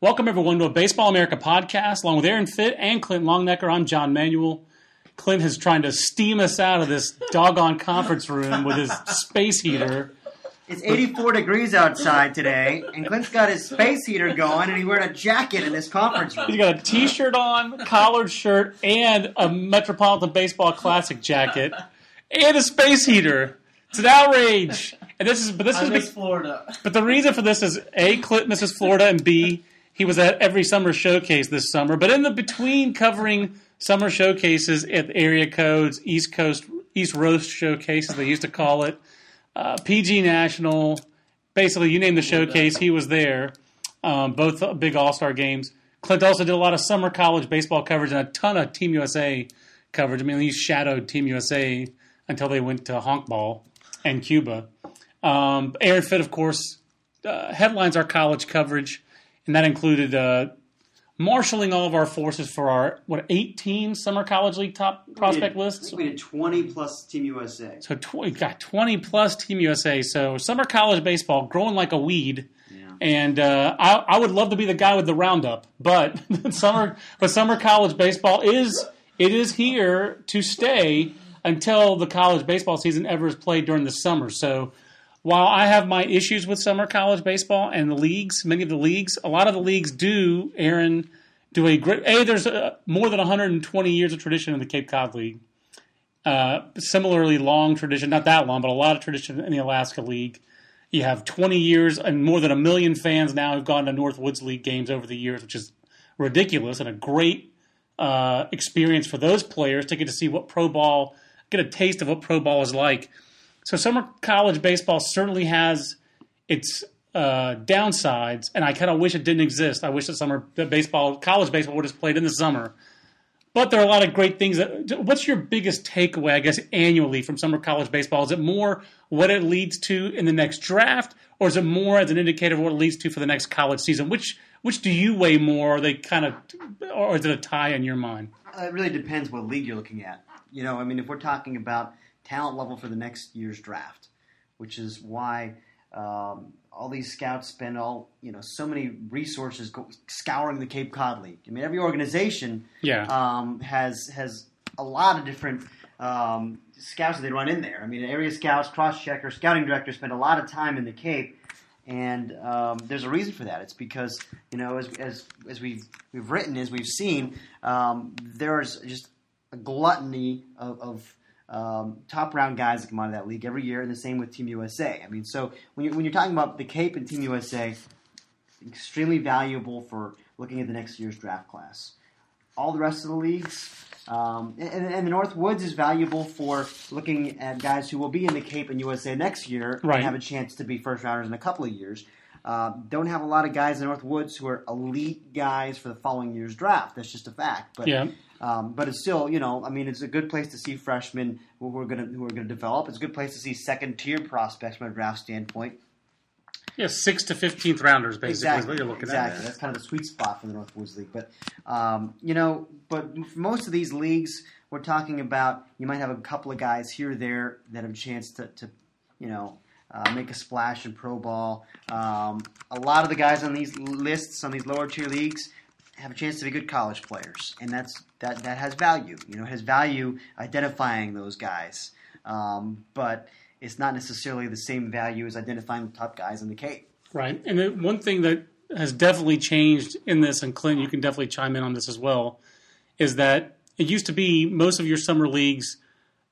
Welcome, everyone, to a Baseball America podcast. Along with Aaron Fitt and Clint Longenecker, I'm John Manuel. Clint is trying to steam us out of this doggone conference room with his space heater. It's 84 degrees outside today, and Clint's got his space heater going, and he's wearing a jacket in this conference room. He's got a t-shirt on, collared shirt, and a Metropolitan Baseball Classic jacket, and a space heater. It's an outrage. And this is, but this I is, miss Florida. but the reason for this is a Clint misses Florida, and b he was at every summer showcase this summer. But in the between covering summer showcases at area codes, East Coast, East Roast showcases, they used to call it, uh, PG National, basically you name the showcase, he was there. Um, both big All Star games. Clint also did a lot of summer college baseball coverage and a ton of Team USA coverage. I mean, he shadowed Team USA until they went to Honkbal and Cuba. Um, Aaron Fitt, of course, uh, headlines our college coverage, and that included uh, marshaling all of our forces for our what 18 summer college league top prospect we did, lists. We did 20 plus Team USA. So tw- we got 20 plus Team USA. So summer college baseball growing like a weed. And uh, I, I would love to be the guy with the roundup, but summer but summer college baseball is it is here to stay until the college baseball season ever is played during the summer. So while I have my issues with summer college baseball and the leagues, many of the leagues, a lot of the leagues do, Aaron, do a great. A there's a, more than 120 years of tradition in the Cape Cod League. Uh, similarly, long tradition, not that long, but a lot of tradition in the Alaska League. You have 20 years and more than a million fans now who've gone to Northwoods League games over the years, which is ridiculous and a great uh, experience for those players to get to see what pro ball, get a taste of what pro ball is like. So summer college baseball certainly has its uh, downsides, and I kind of wish it didn't exist. I wish that summer that baseball, college baseball, would have played in the summer. But there are a lot of great things. That, what's your biggest takeaway, I guess, annually from summer college baseball? Is it more what it leads to in the next draft, or is it more as an indicator of what it leads to for the next college season? Which which do you weigh more? Are they kind of, or is it a tie in your mind? Uh, It really depends what league you're looking at. You know, I mean, if we're talking about talent level for the next year's draft, which is why um, all these scouts spend all you know so many resources go, scouring the Cape Cod League. I mean, every organization Yeah. um, has has a lot of different um, scouts that they run in there. I mean, area scouts, cross checkers, scouting directors spend a lot of time in the Cape. And um, there's a reason for that. It's because you know, as as as we've we've written, as we've seen, um, there's just a gluttony of, of um, top round guys that come out of that league every year, and the same with Team USA. I mean, so when you're, when you're talking about the Cape and Team USA, extremely valuable for looking at the next year's draft class. All the rest of the leagues, um, and, and the North Woods is valuable for looking at guys who will be in the Cape and USA next year Right. and have a chance to be first rounders in a couple of years. Uh, don't have a lot of guys in North Woods who are elite guys for the following year's draft. That's just a fact. But Yeah. Um, but it's still, you know, I mean, it's a good place to see freshmen who are going to who are going to develop. It's a good place to see second tier prospects from a draft standpoint. Yeah, six to fifteenth rounders, basically, is what you're looking exactly. at. That's kind of the sweet spot for the North Woods League. But um, you know, but for most of these leagues, we're talking about you might have a couple of guys here or there that have a chance to, to you know. Uh, make a splash in pro ball. Um, a lot of the guys on these lists, on these lower tier leagues, have a chance to be good college players, and that's that that has value. You know, it has value identifying those guys, um, but it's not necessarily the same value as identifying the top guys in the Cape. Right. And one thing that has definitely changed in this, and Clint, you can definitely chime in on this as well, is that it used to be most of your summer leagues,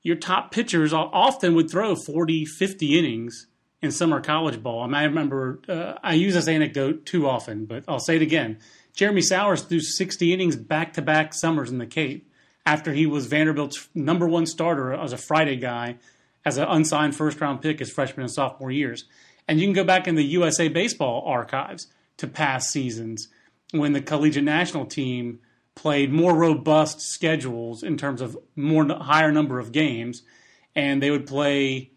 your top pitchers often would throw 40, 50 innings in summer college ball. I, mean, I remember, uh, I use this anecdote too often, but I'll say it again. Jeremy Sowers threw 60 innings back to back summers in the Cape after he was Vanderbilt's number one starter as a Friday guy, as an unsigned first round pick his freshman and sophomore years. And you can go back in the USA Baseball archives to past seasons when the collegiate national team played more robust schedules in terms of more higher number of games, and they would play,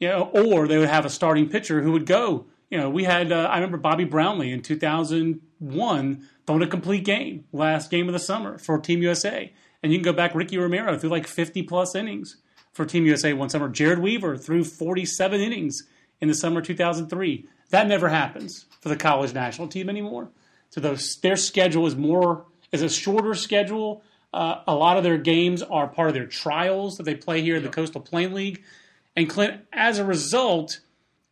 you know, or they would have a starting pitcher who would go. You know, we had uh, I remember Bobby Brownlie in 2001 throwing a complete game last game of the summer for Team USA, and you can go back Ricky Romero threw like 50 plus innings for Team USA one summer. Jered Weaver threw 47 innings in the summer 2003. That never happens for the college national team anymore. So those, their schedule is more is a shorter schedule. Uh, a lot of their games are part of their trials that they play here in the Coastal Plain League. And Clint, as a result,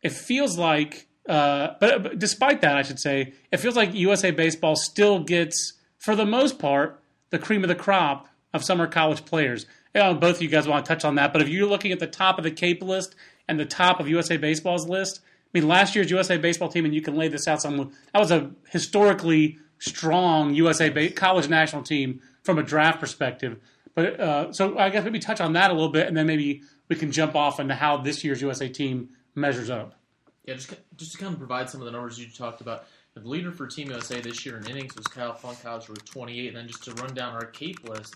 it feels like, uh, but, but, despite that, I should say, it feels like USA Baseball still gets, for the most part, the cream of the crop of summer college players. Both of you guys want to touch on that, but if you're looking at the top of the Cape list and the top of USA Baseball's list, I mean, last year's USA Baseball team, and you can lay this out some, that was a historically strong USA college national team from a draft perspective. But uh, so I guess maybe touch on that a little bit, and then maybe we can jump off into how this year's USA team measures up. Yeah, just just to kind of provide some of the numbers you talked about. The leader for Team USA this year in innings was Kyle Funkhouser with 28, and then just to run down our Cape list,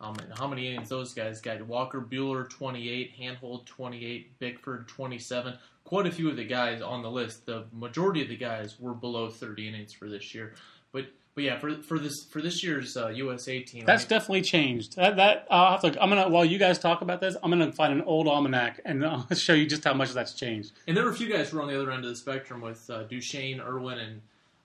um, and how many innings those guys got. Walker Buehler 28, Hanhold 28, Bickford 27. Quite a few of the guys on the list. The majority of the guys were below 30 innings for this year. But but yeah, for for this for this year's uh, USA team, that's definitely changed. That, that I'll have to. I'm gonna while you guys talk about this, I'm gonna find an old almanac and I'll show you just how much that's changed. And there were a few guys who were on the other end of the spectrum with uh, Duchesne, Irwin, and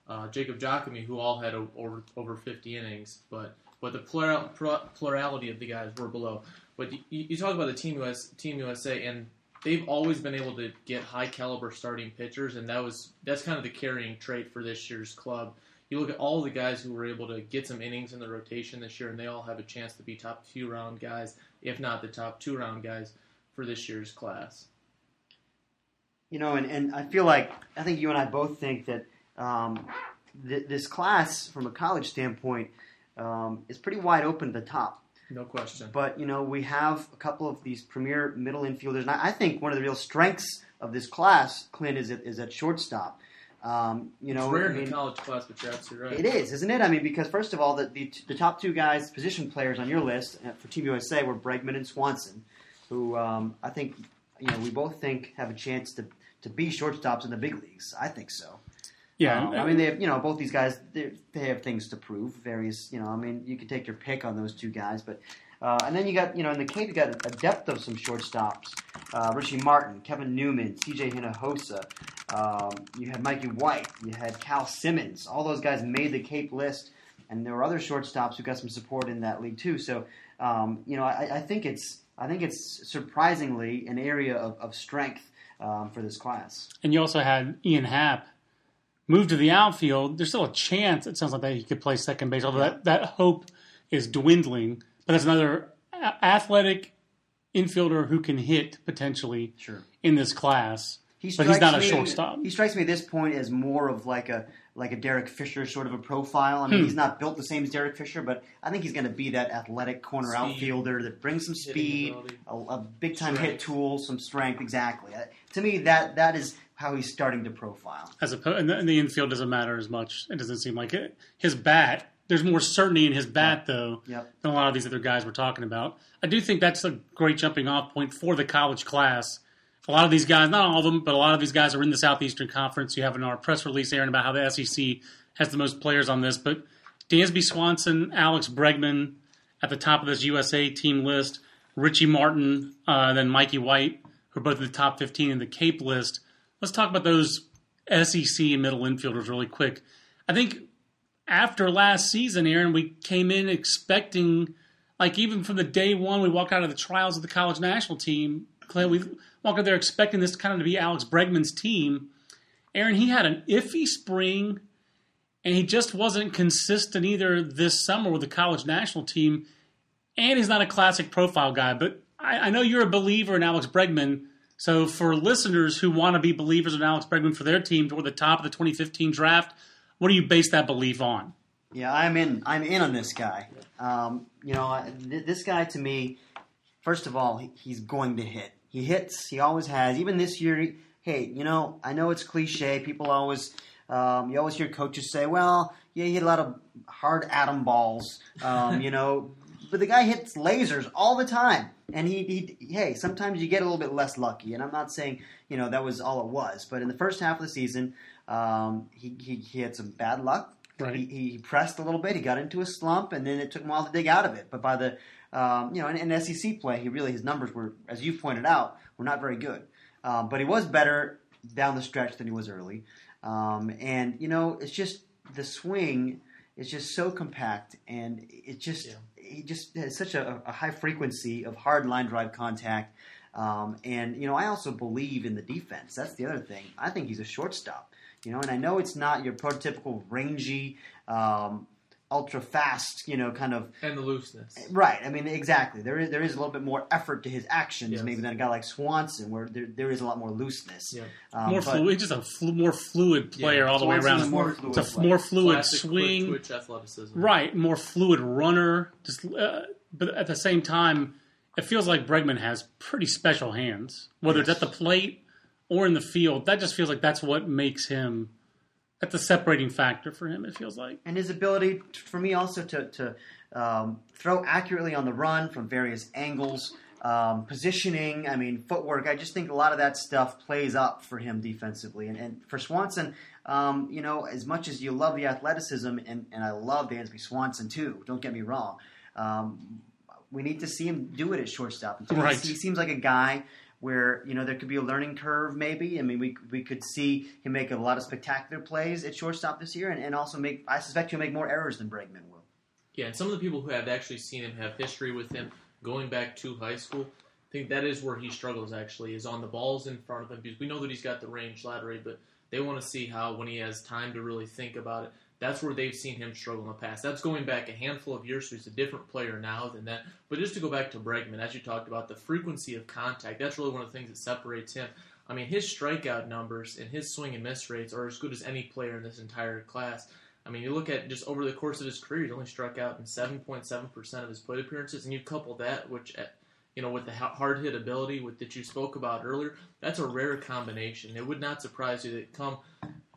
uh, Jacob Jacome, who all had over over 50 innings, but but the plural, plurality of the guys were below. But you, you talk about the team US Team USA, and they've always been able to get high caliber starting pitchers, and that was that's kind of the carrying trait for this year's club you look at all the guys who were able to get some innings in the rotation this year, and they all have a chance to be top few round guys, if not the top two round guys for this year's class. You know, and, and I feel like I think you and I both think that um, th- this class, from a college standpoint, um, is pretty wide open at the top. No question. But you know, we have a couple of these premier middle infielders, and I, I think one of the real strengths of this class, Clint, is at, is at shortstop. Um, you know, it's rare I mean, in college class, but you're absolutely right. It is, isn't it? I mean, because first of all, the, the, the top two guys, position players on your list uh, for Team USA were Bregman and Swanson, who um, I think you know we both think have a chance to to be shortstops in the big leagues. I think so. Yeah, um, I mean, they have, you know both these guys they have things to prove. Various, you know, I mean, you can take your pick on those two guys, but uh, and then you got, you know, in the Cape, you got a depth of some shortstops. Uh, Richie Martin, Kevin Newman, CJ Hinojosa. Um, you had Mikey White. You had Kal Simmons. All those guys made the Cape list, and there were other shortstops who got some support in that league too. So, um, you know, I, I, think it's I think it's surprisingly an area of, of strength um, for this class. And you also had Ian Happ move to the outfield. There's still a chance. It sounds like that he could play second base, although that, that hope is dwindling. But that's another athletic infielder who can hit potentially sure. in this class. He but he's not a shortstop. He strikes me at this point as more of like a like a Derek Fisher sort of a profile. I mean, hmm. he's not built the same as Derek Fisher, but I think he's going to be that athletic corner speed. outfielder that brings some speed, a, a big time hit tool, some strength. Exactly. Uh, to me, that that is how he's starting to profile. As a and the, and the infield doesn't matter as much. It doesn't seem like it. His bat there's more certainty in his bat, though, yep. than a lot of these other guys we're talking about. I do think that's a great jumping off point for the college class. A lot of these guys, not all of them, but a lot of these guys are in the Southeastern Conference. You have in our press release, Aaron, about how the SEC has the most players on this. But Dansby Swanson, Alex Bregman at the top of this USA team list, Richie Martin, uh, then Mikey White, who are both in the top 15 in the Cape list. Let's talk about those SEC middle infielders really quick. I think after last season, Aaron, we came in expecting, like even from the day one, we walked out of the trials of the college national team. Clay, we walked out there expecting this kind of to be Alex Bregman's team. Aaron, he had an iffy spring. and he just wasn't consistent either this summer with the college national team. And he's not a classic profile guy, but I, I know you're a believer in Alex Bregman. So for listeners who want to be believers in Alex Bregman for their team toward the top of the 2015 draft, what do you base that belief on? Yeah, I'm in. I'm in on this guy. Um, you know, this guy to me, first of all, he's going to hit. He hits. He always has. Even this year, hey, you know, I know it's cliche. People always, um, you always hear coaches say, "Well, yeah, he hit a lot of hard atom balls," um, you know, but the guy hits lasers all the time. And he, he, hey, sometimes you get a little bit less lucky. And I'm not saying, you know, that was all it was. But in the first half of the season, um, he, he, he had some bad luck. Right. He, he pressed a little bit. He got into a slump, and then it took him a while to dig out of it. But by the, um, you know, in, in SEC play, he really his numbers were, as you pointed out, were not very good. Um, but he was better down the stretch than he was early. Um, and you know, it's just the swing is just so compact, and it just yeah. he just has such a, a, high frequency of hard line drive contact. Um, and you know, I also believe in the defense. That's the other thing. I think he's a shortstop. You know, and I know it's not your prototypical rangy. Um, ultra fast, you know, kind of and the looseness. Right. I mean, exactly. There is there is a little bit more effort to his actions, yes. maybe than a guy like Swanson, where there, there is a lot more looseness. Yeah. Um, more fluid, just a flu, more fluid player yeah. all the way around. More fluid it's a more fluid Classic swing, twitch athleticism. Right. More fluid runner. Just, uh, but at the same time, it feels like Bregman has pretty special hands, whether yes. it's at the plate or in the field. That just feels like that's what makes him that's a separating factor for him. It feels like, and his ability for me also to to um, throw accurately on the run from various angles, um, positioning. I mean, footwork. I just think a lot of that stuff plays up for him defensively, and, and for Swanson. Um, you know, as much as you love the athleticism, and, and I love Dansby Swanson too. Don't get me wrong. Um, we need to see him do it at shortstop. Right. He seems like a guy where you know there could be a learning curve maybe. I mean, we we could see him make a lot of spectacular plays at shortstop this year, and, and also make. I suspect he'll make more errors than Bregman will. Yeah, and some of the people who have actually seen him have history with him going back to high school. I think that is where he struggles actually is on the balls in front of him because we know that he's got the range laterally, but they want to see how when he has time to really think about it, that's where they've seen him struggle in the past. That's going back a handful of years, so he's a different player now than that. But just to go back to Bregman, as you talked about, the frequency of contact, that's really one of the things that separates him. I mean, his strikeout numbers and his swing and miss rates are as good as any player in this entire class. I mean, you look at just over the course of his career, he's only struck out in 7.7% of his plate appearances, and you couple that, which at, you know, with the hard hit ability with, that you spoke about earlier, that's a rare combination. It would not surprise you that come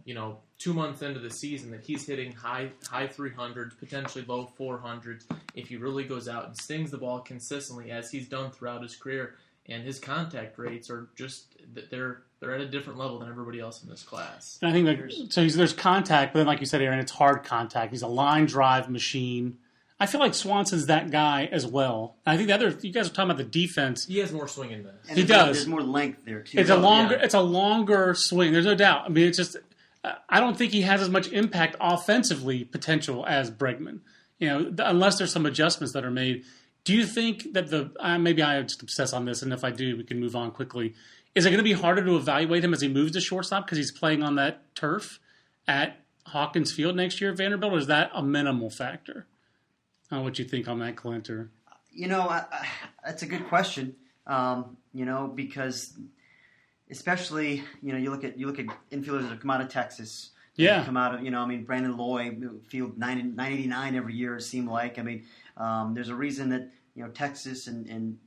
you know, two months into the season that he's hitting high high 300s, potentially low 400s if he really goes out and stings the ball consistently as he's done throughout his career. And his contact rates are just that they're they're at a different level than everybody else in this class. And I think like, so. there's contact, but then like you said, Aaron, it's hard contact. He's a line drive machine. I feel like Swanson's that guy as well. And I think the other you guys are talking about the defense. He has more swing in this. And he does. There's more length there too. It's a oh, longer. Yeah. It's a longer swing. There's no doubt. I mean, it's just I don't think he has as much impact offensively potential as Bregman. You know, unless there's some adjustments that are made. Do you think that the uh, maybe I just obsess on this, and if I do, we can move on quickly. Is it going to be harder to evaluate him as he moves to shortstop because he's playing on that turf at Hawkins Field next year at Vanderbilt, or is that a minimal factor? Uh, what do you think on that, Clint? Or you know, I, I, that's a good question. Um, you know, because especially you know you look at you look at infielders that come out of Texas. Yeah, come out of you know I mean Brandon Loy field 90, 989 every year it seemed like I mean um, there's a reason that you know Texas and, and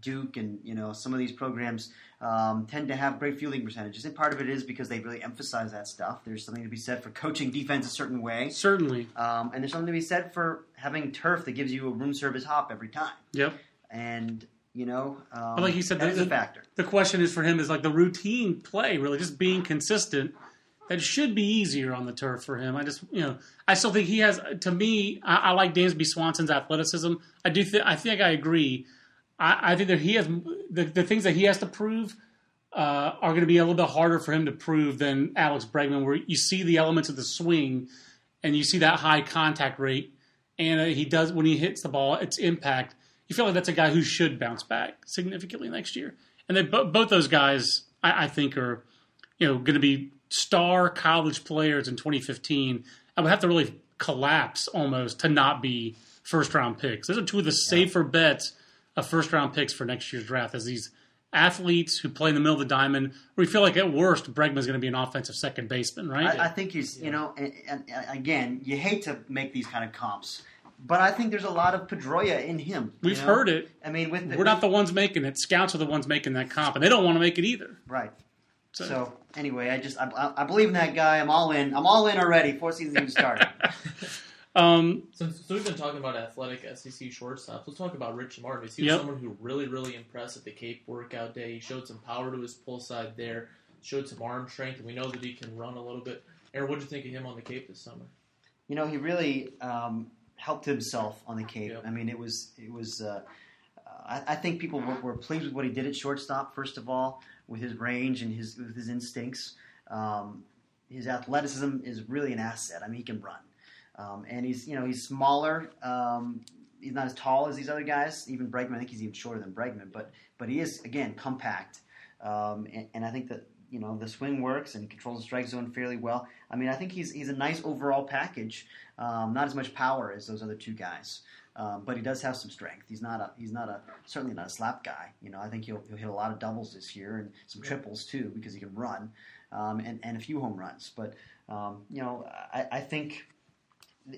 Duke and you know some of these programs um, tend to have great fielding percentages, and part of it is because they really emphasize that stuff. There's something to be said for coaching defense a certain way, certainly, um, and there's something to be said for having turf that gives you a room service hop every time. Yep. And you know, um, but like you said, that's the, a factor. The question is for him is like the routine play, really, just being consistent. That should be easier on the turf for him. I just, you know, I still think he has. To me, I, I like Dansby Swanson's athleticism. I do. Th- I think I agree. I, I, think that he has the, the things that he has to prove uh, are going to be a little bit harder for him to prove than Alex Bregman, where you see the elements of the swing and you see that high contact rate, and he does when he hits the ball, its impact you feel like that's a guy who should bounce back significantly next year. And they, both those guys, I, I think, are you know going to be star college players in 2015 I would have to really collapse almost to not be first round picks. Those are two of the safer bets of first round picks for next year's draft. As these athletes who play in the middle of the diamond, we feel like at worst Bregman's going to be an offensive second baseman, right? I, I think he's, you know, and, and, and again, you hate to make these kind of comps, but I think there's a lot of Pedroia in him. We've know? heard it. I mean, with the, We're not the ones making it. Scouts are the ones making that comp, and they don't want to make it either. right. So, So anyway, I just I, I, I believe in that guy. I'm all in. I'm all in already. Four seasons even started. um, Since so we've been talking about athletic SEC shortstops, let's talk about Rich Martin. He was Yep. someone who really, really impressed at the Cape workout day. He showed some power to his pull side there, showed some arm strength, and we know that he can run a little bit. Aaron, what did you think of him on the Cape this summer? you know, he really um, helped himself on the Cape. Yep. I mean, it was it was. Uh, I, I think people were, were pleased with what he did at shortstop. First of all, with his range and his with his instincts, um, his athleticism is really an asset. I mean, he can run, um, and he's you know he's smaller. Um, he's not as tall as these other guys. Even Bregman, I think he's even shorter than Bregman, but but he is again compact, um, and, and I think that you know the swing works and he controls the strike zone fairly well. I mean, I think he's he's a nice overall package. Um, not as much power as those other two guys, um, but he does have some strength. He's not a he's not a certainly not a slap guy. You know, I think he'll, he'll hit a lot of doubles this year and some triples too because he can run, um, and and a few home runs. But um, you know, I, I think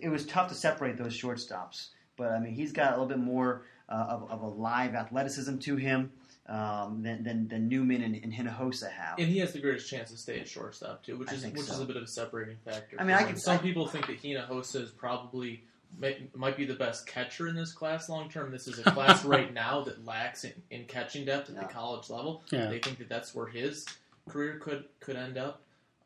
it was tough to separate those shortstops. But I mean, he's got a little bit more uh, of, of a live athleticism to him um, than, than than Newman and, and Hinojosa have. And he has the greatest chance to stay at shortstop too, which I is think which is a bit of a separating factor. I mean, I for him. could- some I- people think that Hinojosa is probably may, might be the best catcher in this class long term. This is a class right now that lacks in, in catching depth at Yeah. the college level. Yeah. They think that that's where his career could could end up.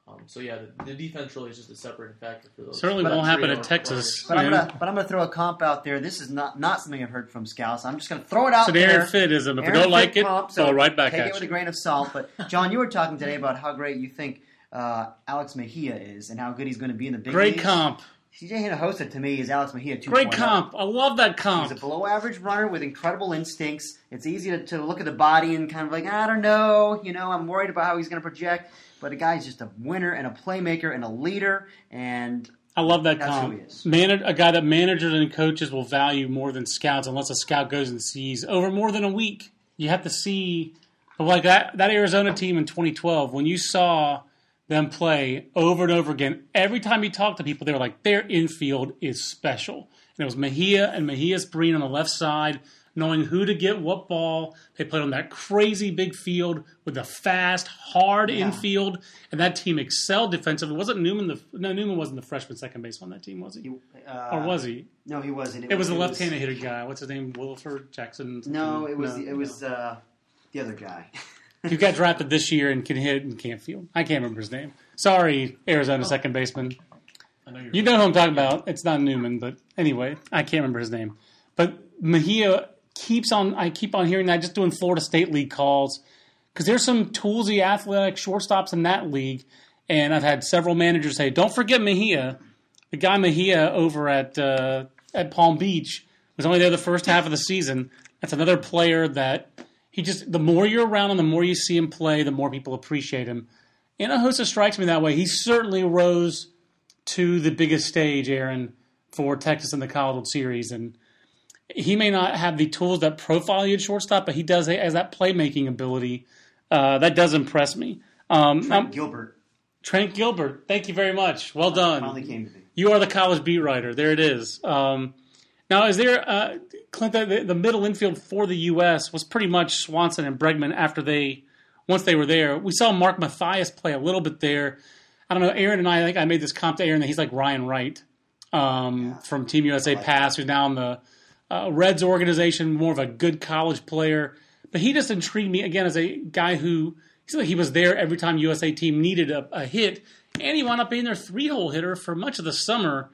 Um, so yeah, the, the defense really is just a separating factor for those. certainly But- won't happen trio at Texas. But I'm gonna but I'm gonna throw a comp out there. This is not not something I've heard from scouts. I'm just gonna throw it out It's an there. Aaron Fittism. If Aaron we don't like it, comp, so throw right back take at it with you. a grain of salt. But John, you were talking today about how great you think uh, Alex Mejia is and how good he's going to be in the big Great leagues. comp. CJ Hinojosa to me is Alex Mejia 2.0. Great comp. I love that comp. He's a below average runner with incredible instincts. It's easy to, to look at the body and kind of like, I don't know, you know, I'm worried about how he's going to project. But the guy's just a winner and a playmaker and a leader. And I love that That's comp. who he is. Man- a guy that managers and coaches will value more than scouts, unless a scout goes and sees over more than a week. You have to see, like that that Arizona team in 2012, when you saw them play over and over again, every time you talk to people, they were like, their infield is special. And it was Mejia and Mejias-Brean on the left side, knowing who to get what ball. They played on that crazy big field with a fast, hard Yeah. infield, and that team excelled defensively. Wasn't Newman the no Newman wasn't the freshman second base on that team, was he? he, uh, or was he? No, he wasn't. It was a left-handed hitter guy. What's his name? Wilford Jackson. No, it was No, the, it was uh, the other guy. He got drafted this year and can hit and can't field. I can't remember his name. Sorry, Arizona second baseman. I know you're You know who I'm talking about. It's not Newman, but anyway, I can't remember his name. But Mejia keeps on. I keep on hearing that just doing Florida State League calls because there's some toolsy athletic shortstops in that league, and I've had several managers say, "Don't forget Mejia." The guy Mejia over at uh, at Palm Beach was only there the first half of the season. That's another player that he just the more you're around him, the more you see him play, the more people appreciate him. And Hinojosa strikes me that way. He certainly rose to the biggest stage, Aaron, for Texas in the College World Series, and he may not have the tools that profile you at shortstop, but he does has that playmaking ability. Uh, that does impress me. Um, Trent um, Gilbert Trent Gilbert, thank you very much. Well done. finally came to me. You are the college beat writer. There it is. Um, now, is there, uh, Clint, the, the middle infield for the U.S. was pretty much Swanson and Bregman after they, once they were there. We saw Mark Mathias play a little bit there. I don't know, Aaron and I, I think I made this comp to Aaron that he's like Ryan Wright um, from Team USA Pass, who's now in the uh, Reds organization, more of a good college player. But he just intrigued me again as a guy who like he was there every time USA team needed a, a hit, and he wound up being their three hole hitter for much of the summer.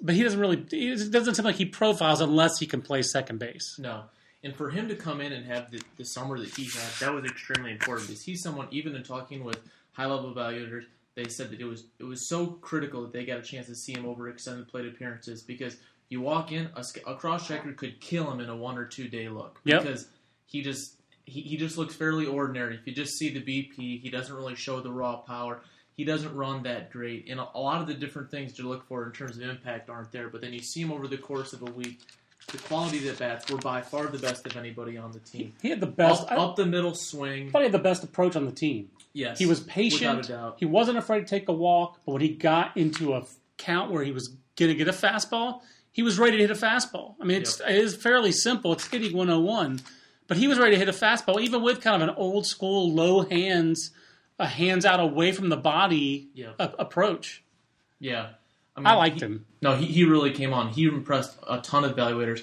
But he doesn't really. It doesn't seem like he profiles unless he can play second base. No. And for him to come in and have the, the summer that he had, that was extremely important because he's someone, even in talking with high level evaluators, they said that it was it was so critical that they got a chance to see him over extended plate appearances because you walk in, a, a cross checker could kill him in a one or two day look Yep. because he just he, he just looks fairly ordinary. If you just see the BP, he doesn't really show the raw power. he doesn't run that great, and a, a lot of the different things to look for in terms of impact aren't there. But then you see him over the course of a week. The quality of the bats were by far the best of anybody on the team. He had the best. Up, up the middle swing. thought he had the best approach on the team. Yes, He was patient. He wasn't afraid to take a walk, but when he got into a count where he was going to get a fastball, he was ready to hit a fastball. I mean, it's, it is fairly simple. It's hitting 101, but he was ready to hit a fastball, even with kind of an old school low hands, a hands out away from the body Yeah. a- approach. Yeah, I, mean, I liked he- him. No, he, he really came on. He impressed a ton of evaluators.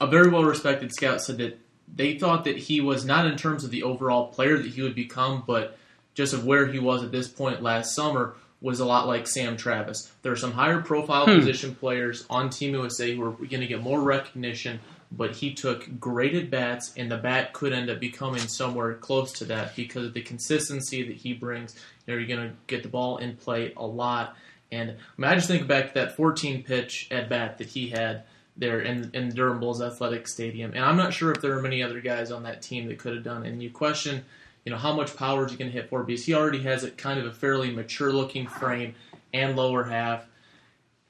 A very well respected scout said that they thought that he was not in terms of the overall player that he would become, but just of where he was at this point last summer was a lot like Sam Travis. There are some higher profile hmm. position players on Team USA who are going to get more recognition, but he took great at bats, and the bat could end up becoming somewhere close to that because of the consistency that he brings. You know, you're going to get the ball in play a lot. And I, mean, I just think back to that 14 pitch at bat that he had there in, in Durham Bulls Athletic Stadium. And I'm not sure if there are many other guys on that team that could have done it. And you question, you know, how much power is he going to hit for? Because he already has a kind of a fairly mature looking frame and lower half.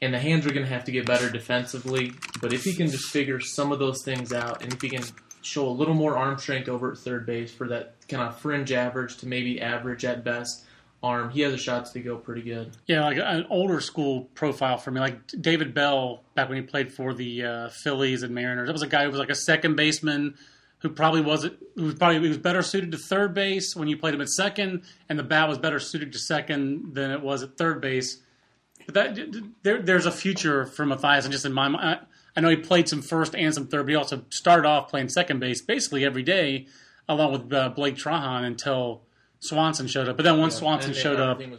And the hands are going to have to get better defensively. But if he can just figure some of those things out, and if he can show a little more arm strength over at third base for that kind of fringe average to maybe average at best arm, he has a shot to go pretty good. Yeah, like an older school profile for me, like David Bell back when he played for the uh, Phillies and Mariners. That was a guy who was like a second baseman who probably wasn't who was probably he was better suited to third base when you played him at second, and the bat was better suited to second than it was at third base. But that there, there's a future for Mathias, and just in my mind, I, I know he played some first and some third, but he also started off playing second base basically every day, along with uh, Blake Trahan until Swanson showed up. But then once Swanson And then showed up, was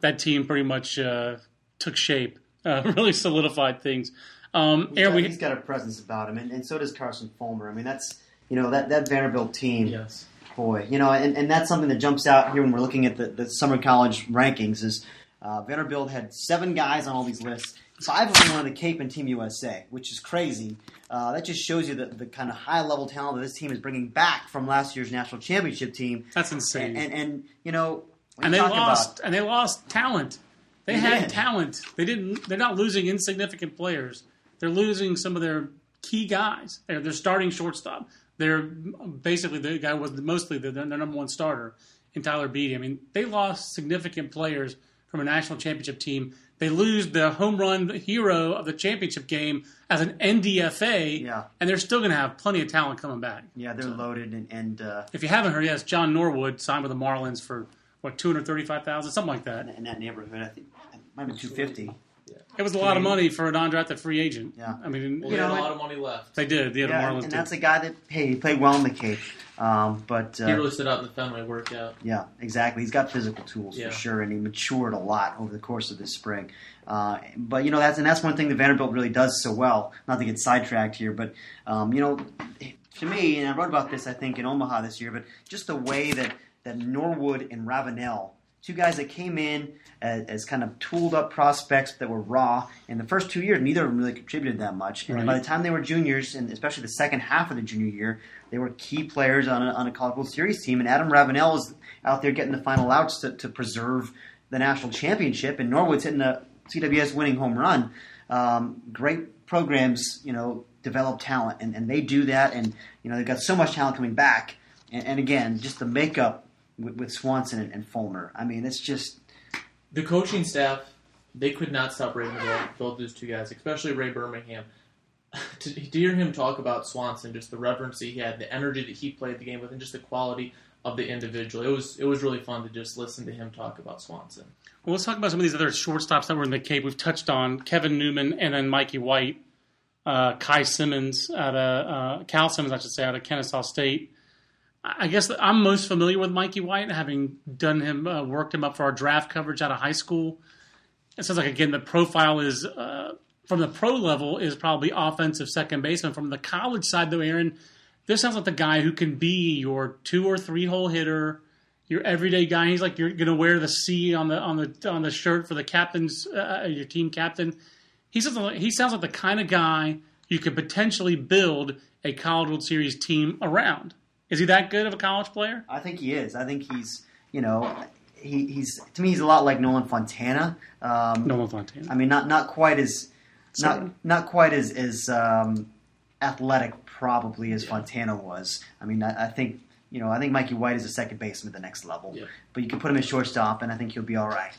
that team pretty much uh, took shape, uh, really solidified things. Um, He's Aaron, got, we, he's got a presence about him, and, and so does Carson Fulmer. I mean, that's you know that that Vanderbilt team. Yes. boy, you know, and, and that's something that jumps out here when we're looking at the, the summer college rankings. Is uh, Vanderbilt had seven guys on all these lists. Five of them were on the Cape and Team USA, which is crazy. Uh, that just shows you the, the kind of high level talent that this team is bringing back from last year's national championship team. that's insane. And, and, and you know, and they lost, about and they lost talent. They They had did. talent. They didn't. They're not losing insignificant players. They're losing some of their key guys. They're, they're starting shortstop. They're basically the guy was mostly their, their number one starter in Tyler Beede. I mean, they lost significant players from a national championship team. They lose the home run hero of the championship game as an NDFA, Yeah. and they're still going to have plenty of talent coming back. yeah, they're loaded and, and uh, If you haven't heard, yes, John Norwood signed with the Marlins for what two hundred thirty-five thousand, something like that. in that neighborhood. I think it might have been two fifty. It was a lot of money for a non-drafted free agent. Yeah. I mean, Well, You they had know, a lot of money left. they did. They had Yeah, a and, Marlins. and did. that's a guy that hey, he played well in the Cape, um, but uh, He really stood out in the Fenway workout. Yeah, exactly. He's got physical tools Yeah. for sure, and he matured a lot over the course of this spring. Uh, but you know that's and that's one thing that Vanderbilt really does so well. Not to get sidetracked here, but um, you know, to me, and I wrote about this I think in Omaha this year, but just the way that that Norwood and Ravenelle, two guys that came in as, as kind of tooled up prospects that were raw in the first two years, neither of them really contributed that much. And then by the time they were juniors, and especially the second half of the junior year, they were key players on a, on a College World Series team. And Adam Ravenelle was out there getting the final outs to, to preserve the national championship, and Norwood's hitting a CWS winning home run. Um, great programs, you know, develop talent, and, and they do that. And you know, they've got so much talent coming back. And, and again, just the makeup with, with Swanson and, and Fulmer. I mean, it's just The coaching staff, they could not stop raving about both those two guys, especially Ray Birmingham. to, to hear him talk about Swanson, just the reverence he had, the energy that he played the game with, and just the quality of the individual, it was it was really fun to just listen to him talk about Swanson. well, let's talk about some of these other shortstops that were in the Cape. We've touched on Kevin Newman and then Mikey White, uh, Kai Simmons out of uh, Kal Simmons, I should say, out of Kennesaw State. I guess I'm most familiar with Mikey White, having done him, uh, worked him up for our draft coverage out of high school. It sounds like again the profile is uh, from the pro level is probably offensive second baseman. From the college side, though, Aaron, this sounds like the guy who can be your two or three hole hitter, your everyday guy. He's like you're going to wear the C on the on the on the shirt for the captain's uh, your team captain. He sounds like, he sounds like the kind of guy you could potentially build a College World Series team around. Is he that good of a college player? I think he is. I think he's, you know, he, he's to me he's a lot like Nolan Fontana. Um, Nolan Fontana. I mean, not not quite as Sorry. not not quite as as um, athletic probably as Fontana was. I mean, I, I think you know I think Mikey White is a second baseman at the next level, Yeah. but you can put him at shortstop, and I think he'll be all right.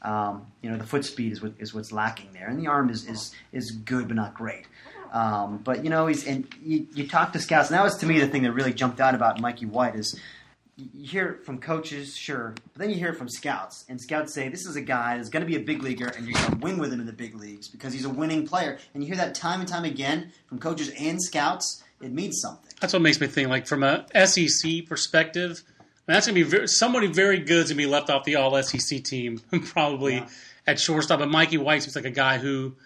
Um, you know, the foot speed is what is what's lacking there, and the arm is is, is good but not great. Um, but you know, he's and you, you talk to scouts, and that was to me the thing that really jumped out about Mikey White is you hear it from coaches, sure, but then you hear it from scouts, and scouts say this is a guy that's going to be a big leaguer, and you're going to win with him in the big leagues because he's a winning player. And you hear that time and time again from coaches and scouts. It means something. That's what makes me think. Like from a SEC perspective, that's gonna be very, somebody very good to be left off the All SEC team, probably Yeah. at shortstop. But Mikey White seems like a guy who,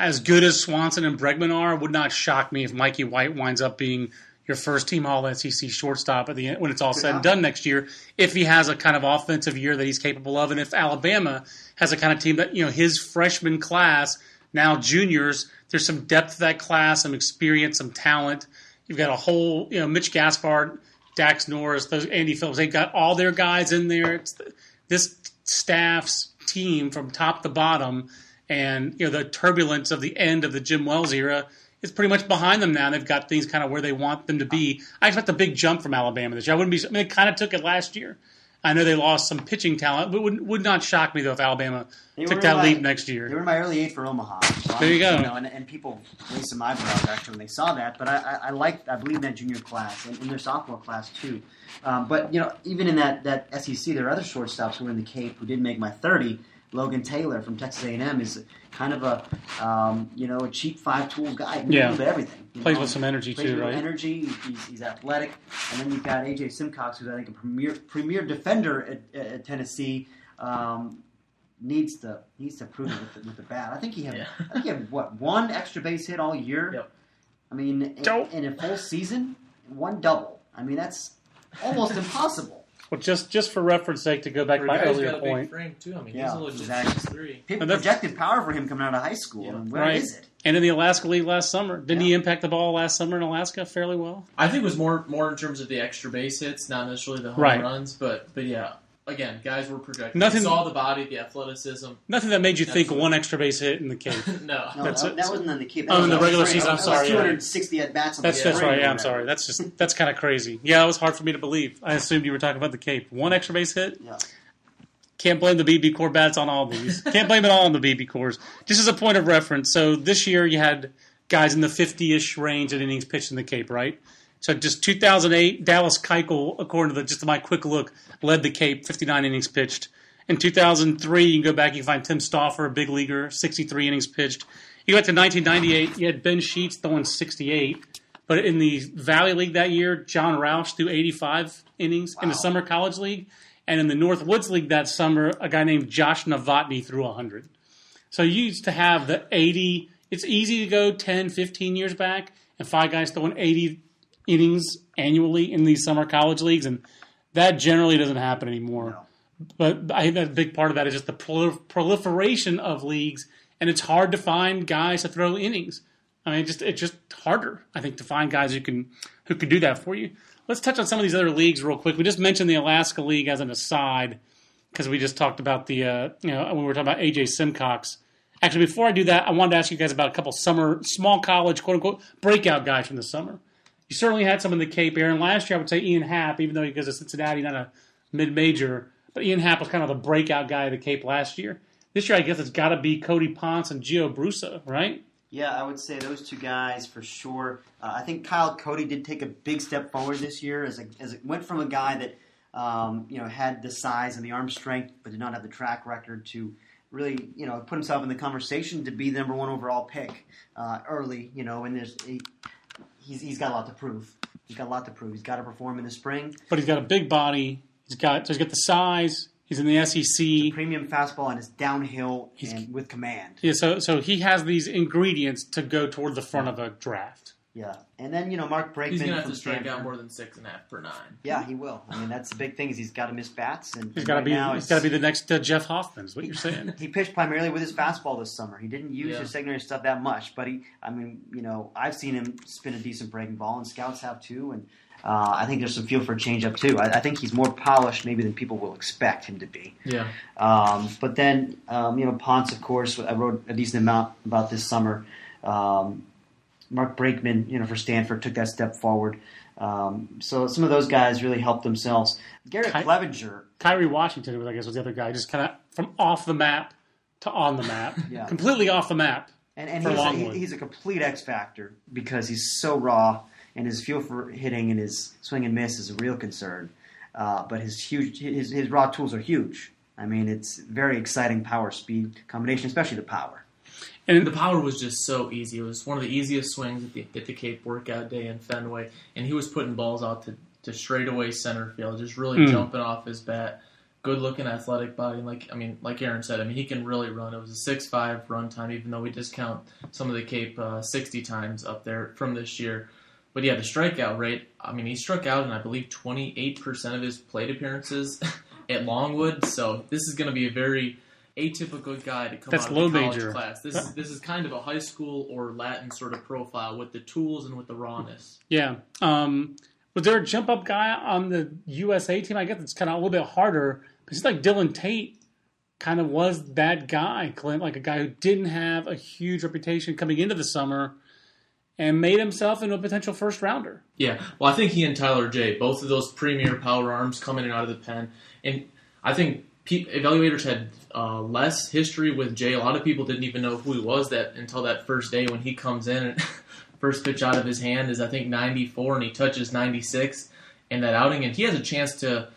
as good as Swanson and Bregman are, would not shock me if Mikey White winds up being your first team All SEC shortstop at the end when it's all said and done next year. If he has a kind of offensive year that he's capable of, and if Alabama has a kind of team that you know his freshman class now juniors, there's some depth to that class, some experience, some talent. You've got a whole, you know, Mitch Gaspard, Dax Norris, those Andy Phillips. They've got all their guys in there. It's the, this staff's team from top to bottom, and you know the turbulence of the end of the Jim Wells era is pretty much behind them now. They've got things kind of where they want them to be. I expect a big jump from Alabama this year. I wouldn't be. I mean, they kind of took it last year. I know they lost some pitching talent, but would would not shock me though if Alabama They took that my- leap next year. They were in my early eight for Omaha. So There you go. know, and, and people raised some eyebrows actually when they saw that. But I, I, I liked, I believe in that junior class and in their sophomore class too. Um, but you know, even in that that SEC, there are other shortstops who were in the Cape who didn't make my thirty. Logan Taylor from Texas A&M is kind of a um, you know a cheap five tool guy. He can Yeah. a little bit of everything. Plays know. with some energy Plays too, with right? Energy. He's, he's athletic, and then you've got AJ Simcox, who's I think a premier premier defender at, at Tennessee. Um, needs to needs to prove it with the, with the bat. I think he had Yeah. I think he had what one extra base hit all year. Yep. I mean, in, in a full season, one double. I mean, that's almost impossible. Well, just just for reference sake, to go back For to my guy earlier got a big point, frame too. I mean, Yeah, he's a legit exactly. six three. People And that's- projected power for him coming out of high school. Yeah. and where is right? it? And in the Alaska League last summer, didn't he impact the ball last summer in Alaska fairly well? I think it was more more in terms of the extra base hits, not necessarily the home Right. runs. But but yeah, again, guys were projecting. Nothing- You saw the body, the athleticism. Nothing that made you think one extra base hit in the Cape. no, No, that, that wasn't in the Cape. That Oh, was in the on regular spring. season, I'm was sorry, yeah. 260 at bats. That's that's right. Yeah, I'm sorry. That's just that's kind of crazy. Yeah, it was hard for me to believe. I assumed you were talking about the Cape. One extra base hit. Yeah. Can't blame the BBCOR bats on all these. Can't blame it all on the BBCORs. Just as a point of reference, so this year you had guys in the 50-ish range of innings pitched in the Cape, right? So just 2008, Dallas Keuchel, according to the, just my quick look, led the Cape, 59 innings pitched. In 2003, you can go back, you can find Tim Stauffer, a big leaguer, 63 innings pitched. You got to 1998, you had Ben Sheets throwing 68. But in the Valley League that year, John Roush threw 85 innings. In the Summer College League, and in the Northwoods League that summer, a guy named Josh Novotny threw 100. So you used to have the 80. It's easy to go 10, 15 years back and five guys throwing 80 innings annually in these summer college leagues, and that generally doesn't happen anymore. But I think that a big part of that is just the prol- proliferation of leagues, and it's hard to find guys to throw innings. I mean, just it's just harder, I think, to find guys who can who can do that for you. Let's touch on some of these other leagues real quick. We just mentioned the Alaska League as an aside because we just talked about the uh, you know when we were talking about AJ Simcox. Actually, before I do that, I wanted to ask you guys about a couple summer small college quote unquote breakout guys from the summer. You certainly had some in the Cape Aaron. Last year, I would say Ian Happ, even though he goes to Cincinnati, not a mid major, but Ian Happ was kind of the breakout guy of the Cape last year. This year, I guess it's got to be Cody Ponce and Gio Brusa, right? Yeah, I would say those two guys for sure. Uh, I think Kyle Cody did take a big step forward this year as, a, as it went from a guy that um, you know had the size and the arm strength, but did not have the track record to really you know put himself in the conversation to be the number one overall pick uh, early. You know, and there's he, he's he's got a lot to prove. He's got a lot to prove. He's got to perform in the spring. But he's got a big body. He's got so he's got the size. He's in the SEC. Premium fastball and it's downhill and with command. Yeah, so so he has these ingredients to go toward the front of a draft. Yeah, and then you know Marc Brakeman. He's gonna have from to strike Stanford. out more than six and a half per nine. Yeah, he will. I mean, that's the big thing is he's got to miss bats, and He's and got to right be. now He's it's- got to be the next uh, Jeff Hoffman. Is what you're saying? He pitched primarily with his fastball this summer. He didn't use Yeah. his secondary stuff that much, but he, I mean, you know, I've seen him spin a decent breaking ball, and scouts have too. And uh, I think there's some feel for a changeup too. I, I think he's more polished maybe than people will expect him to be. Yeah. Um, but then, um, you know, Ponce, of course, I wrote a decent amount about this summer. Um, Marc Brakeman, you know, for Stanford, took that step forward. Um, so some of those guys really helped themselves. Garrett Ky- Cleavinger, Kyri Washington was, I guess, was the other guy, just kind of from off the map to on the map, Yeah. completely off the map. and, and he's, a, he- he's a complete X factor because he's so raw, and his feel for hitting and his swing and miss is a real concern. Uh, but his huge, his, his raw tools are huge. I mean, it's very exciting power speed combination, especially the power. And The power was just so easy. It was one of the easiest swings at the, at the Cape workout day in Fenway, and he was putting balls out to, to straightaway center field, just really Mm. jumping off his bat. Good looking athletic body, and like I mean, like Aaron said, I mean he can really run. It was a six five run time, even though we discount some of the Cape uh, sixty times up there from this year. But yeah, the strikeout rate. I mean, he struck out in I believe twenty eight percent of his plate appearances at Longwood. So this is going to be a very atypical guy to come That's out of low the college major. class. This is this is kind of a high school or Latin sort of profile with the tools and with the rawness. Yeah. Um, was there a jump up guy on the USA team? I guess it's kind of a little bit harder because it's like Dylan Tate kind of was that guy, Clint, like a guy who didn't have a huge reputation coming into the summer and made himself into a potential first rounder. Yeah, well, I think he and Tyler Jay, both of those premier power arms coming in and out of the pen, and I think pe- evaluators had uh, less history with Jay. A lot of people didn't even know who he was that until that first day when he comes in and first pitch out of his hand is I think 94 and he touches 96 in that outing, and he has a chance to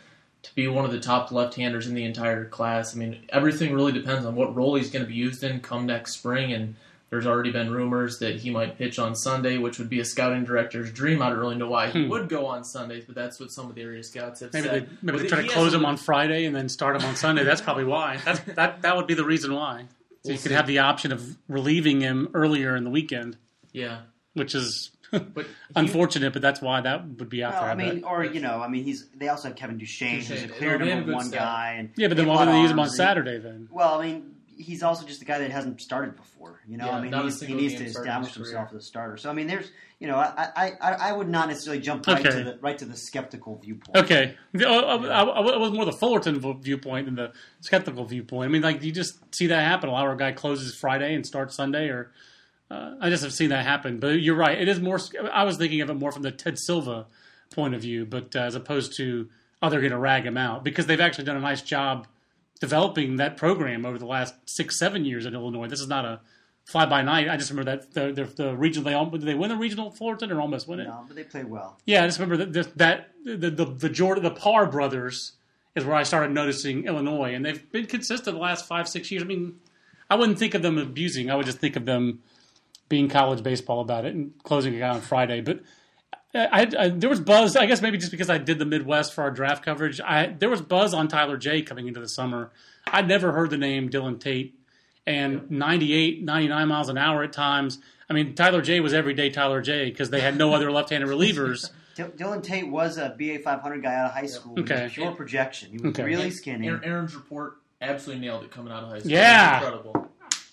to be one of the top left-handers in the entire class. I mean, everything really depends on what role he's going to be used in come next spring, and there's already been rumors that he might pitch on Sunday, which would be a scouting director's dream. I don't really know why he Hmm. would go on Sundays, but that's what some of the area scouts have Maybe said. they maybe But they try to close a- him on Friday and then start him on Sunday. That's probably why. That's, that that would be the reason why. So We'll you could see. have the option of relieving him earlier in the weekend, Yeah, which is but he- unfortunate, but that's why that would be out Well. I I mean, or you know, I mean, he's they also have Kevin Duchene, who's a clear They have a number one staff. guy, and yeah, but then why would of they use him on arms, and he- Saturday then? Well, I mean, he's also just a guy that hasn't started before. You know, Yeah, I mean, he's, he needs to establish himself as a starter. So I mean, there's, you know, I I, I, would not necessarily jump right Okay. to the right to the skeptical viewpoint. Okay, The- I, I, I- I was more the Fullerton viewpoint than the skeptical viewpoint. I mean, like you just see that happen. A lot of a guy closes Friday and starts Sunday, or uh, I just have seen that happen. But you're right; it is more. I was thinking of it more from the Ted Silva point of view, but uh, as opposed to oh, they're going to rag him out because they've actually done a nice job developing that program over the last six, seven years in Illinois. This is not a fly by night. I just remember that the the, the regional they did they win the regional Fullerton or almost win it? No, but they play well. Yeah, I just remember that that the the the Jordan the Parr brothers is where I started noticing Illinois, and they've been consistent the last five six years. I mean, I wouldn't think of them abusing. I would just think of them being college baseball about it and closing it out on Friday. But I, I, there was buzz. I guess maybe just because I did the Midwest for our draft coverage, I there was buzz on Tyler Jay coming into the summer. I'd never heard the name Dylan Tate, and 98, 99 miles an hour at times. I mean, Tyler Jay was everyday Tyler Jay because they had no other left-handed relievers. Dylan Tate was a BA 500 guy out of high school. He Okay. was pure projection. He was Okay. really skinny. Aaron's report absolutely nailed it coming out of high school. Yeah. Incredible.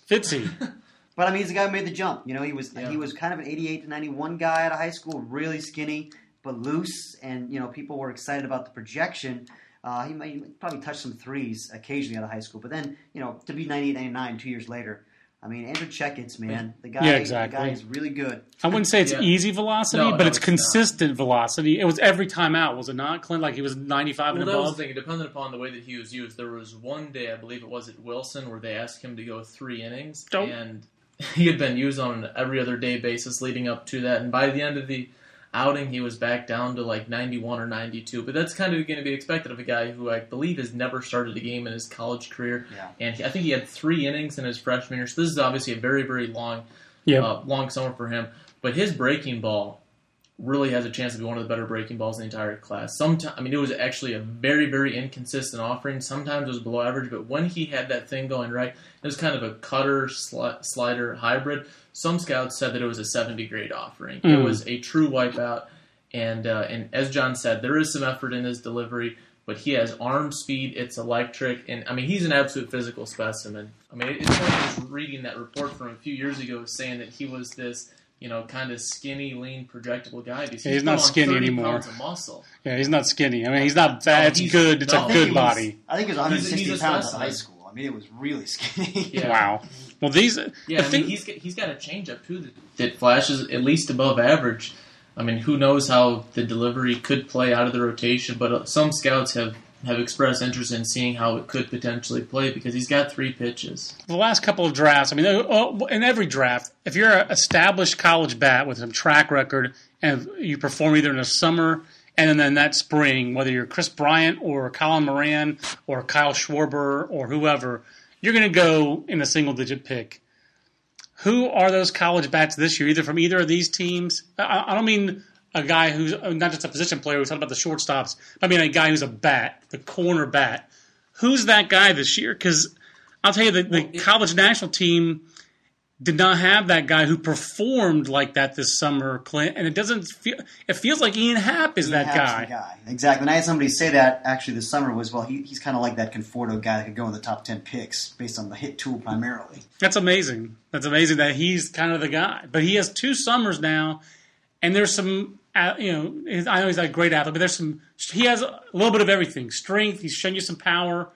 Fitzy. But I mean, he's the guy who made the jump. You know, he was Yeah. he was kind of an 88 to 91 guy out of high school, really skinny but loose, and you know, people were excited about the projection. Uh, he might probably touch some threes occasionally out of high school, but then you know, to be 98, 99 two years later. I mean, Andrew Checketts, man, the guy, Yeah, exactly. the guy is really good. I wouldn't say it's Yeah. easy velocity, No, but no, it's it's consistent velocity. It was every time out, was it not, Clint? Like he was 95 Well, and that was above? the thing. It depended upon the way that he was used. There was one day, I believe it was at Wilson, where they asked him to go three innings, Don't- and he had been used on an every other day basis leading up to that. And by the end of the outing, he was back down to like 91 or 92. But that's kind of going to be expected of a guy who I believe has never started a game in his college career. Yeah. And he, I think he had three innings in his freshman year. So this is obviously a very, very long Yeah. uh, long summer for him. But his breaking ball really has a chance to be one of the better breaking balls in the entire class. Sometimes, I mean, it was actually a very, very inconsistent offering. Sometimes it was below average, but when he had that thing going right, it was kind of a cutter sli- slider hybrid. Some scouts said that it was a 70 grade offering. It was a true wipeout, and uh, and as John said, there is some effort in his delivery, but he has arm speed. It's electric, and I mean, he's an absolute physical specimen. I mean, it's I was reading that report from a few years ago saying that he was this you know, kind of skinny, lean, projectable guy. Because Yeah, he's put not skinny anymore. Of muscle. Yeah, he's not skinny. I mean, he's not bad. Oh, It's he's- good. It's no, a I think good was- body. I think it was He's- 160 he's a pounds in high school. I mean, it was really skinny. Yeah. Wow. Well, these. Yeah, the I thing, mean, he's got, he's got a changeup too that, that flashes at least above average. I mean, who knows how the delivery could play out of the rotation? But uh, some scouts have have expressed interest in seeing how it could potentially play because he's got three pitches. the last couple of drafts, I mean, uh, in every draft, if you're an established college bat with some track record and you perform either in the summer and then that spring, whether you're Kris Bryant or Colin Moran or Kyle Schwarber or whoever, you're going to go in a single digit pick. Who are those college bats this year, either from either of these teams? I don't mean a guy who's uh, not just a position player. We talked about the shortstops. I mean a guy who's a bat, the corner bat. Who's that guy this year? Because I'll tell you, the, the college national team did not have that guy who performed like that this summer, Clint. And it doesn't feel. It feels like Ian Happ is that guy. the guy. Exactly. And I had somebody say that actually this summer was, well, he, he's kind of like that Conforto guy that could go in the top 10 picks based on the hit tool primarily. That's amazing. That's amazing that he's kind of the guy. But he has two summers now, and there's some, uh, you know, his- I know he's not a great athlete, but there's some. He has a little bit of everything: strength. He's shown you some power.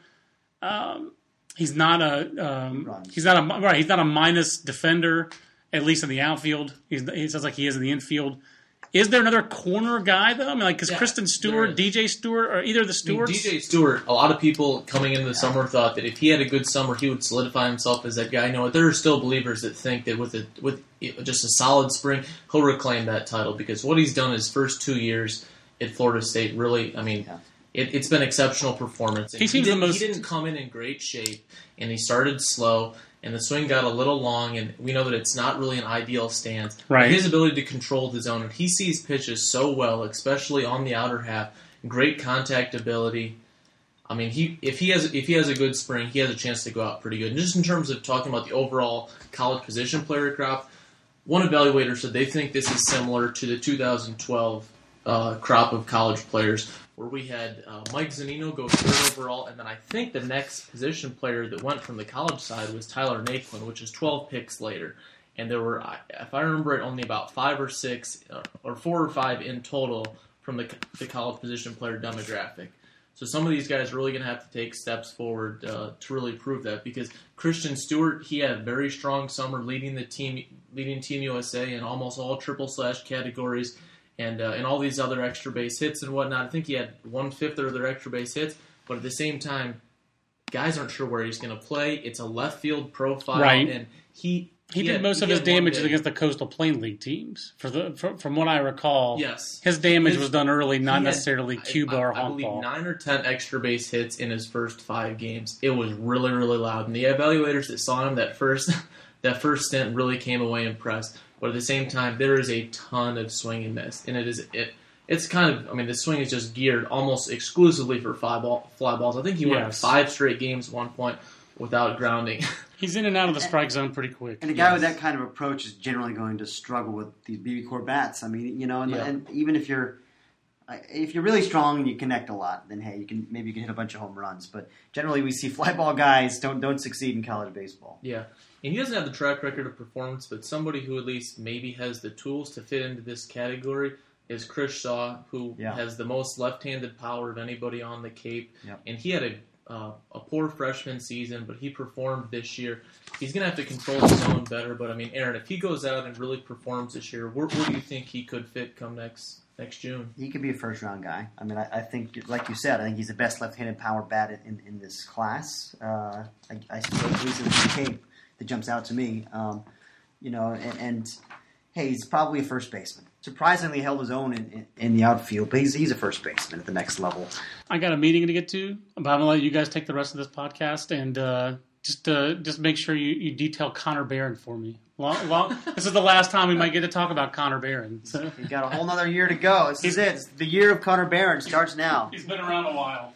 Um, he's not a. Um, he's not a right. He's not a minus defender, at least in the outfield. He's, he sounds like he is in the infield. Is there another corner guy though? I mean, like, because Yeah, Christin Stewart, there DJ Stewart, or either of the I mean, Stewarts? DJ Stewart, a lot of people coming into the summer thought that if he had a good summer, he would solidify himself as that guy. No, there are still believers that think that with a, with just a solid spring, he'll reclaim that title because what he's done his first two years at Florida State really, I mean, Yeah. it, it's been exceptional performance. And He seems the didn't, most- he didn't come in in great shape, and he started slow. And the swing got a little long, and we know that it's not really an ideal stance. Right. His ability to control the zone, and he sees pitches so well, especially on the outer half. Great contact ability. I mean, he if he has if he has a good spring, he has a chance to go out pretty good. And just in terms of talking about the overall college position player crop, one evaluator said they think this is similar to the 2012 uh, crop of college players, where we had uh, Mike Zunino go third overall, and then I think the next position player that went from the college side was Tyler Naquin, which is 12 picks later. And there were, if I remember it, only about five or six, uh, or four or five in total from the, the college position player demographic. So some of these guys are really going to have to take steps forward uh, to really prove that because Christin Stewart he had a very strong summer leading the team leading Team USA in almost all triple slash categories and uh, and all these other extra base hits and whatnot. I think he had one fifth of their extra base hits, but at the same time, guys aren't sure where he's going to play. It's a left field profile, Right. and he He, did had- most of his damage against the Coastal Plain League teams. For the for, from what I recall, Yes. his damage His- was done early, not He had, necessarily I- Cuba I, or I believe ball. nine or ten extra base hits in his first five games. It was really, really loud, and the evaluators that saw him that first that first stint really came away impressed. But at the same time, there is a ton of swing and miss, and it is it. It's kind of, I mean, the swing is just geared almost exclusively for fly ball, fly balls. I think he went five straight games at one point without grounding. He's in and out of the strike zone pretty quick. And a guy with that kind of approach is generally going to struggle with these BBCOR bats. I mean, you know, and, Yeah. and even if you're if you're really strong and you connect a lot, then hey, you can maybe you can hit a bunch of home runs. But generally, we see fly ball guys don't don't succeed in college baseball. Yeah, and he doesn't have the track record of performance, but somebody who at least maybe has the tools to fit into this category is Chris Shaw, who Yeah. has the most left-handed power of anybody on the Cape, Yep. and he had a uh, a poor freshman season, but he performed this year. He's going to have to control his zone better, but I mean, Aaron, if he goes out and really performs this year, where, where do you think he could fit come next next June? He could be a first round guy. I mean, I, I think, like you said, I think he's the best left handed power bat in, in this class. Uh, I, I suppose at least in the Cape that jumps out to me. Um, you know, and, and hey, he's probably a first baseman. Surprisingly, held his own in, in, in the outfield, but he's, he's a first baseman at the next level. I got a meeting to get to, but I'm gonna let you guys take the rest of this podcast and uh, just uh, just make sure you, you detail Connor Barron for me. Long, long, this is the last time we might get to talk about Connor Barron. So. We've got a whole other year to go. This is it. It's the year of Connor Barron starts now. He's been around a while.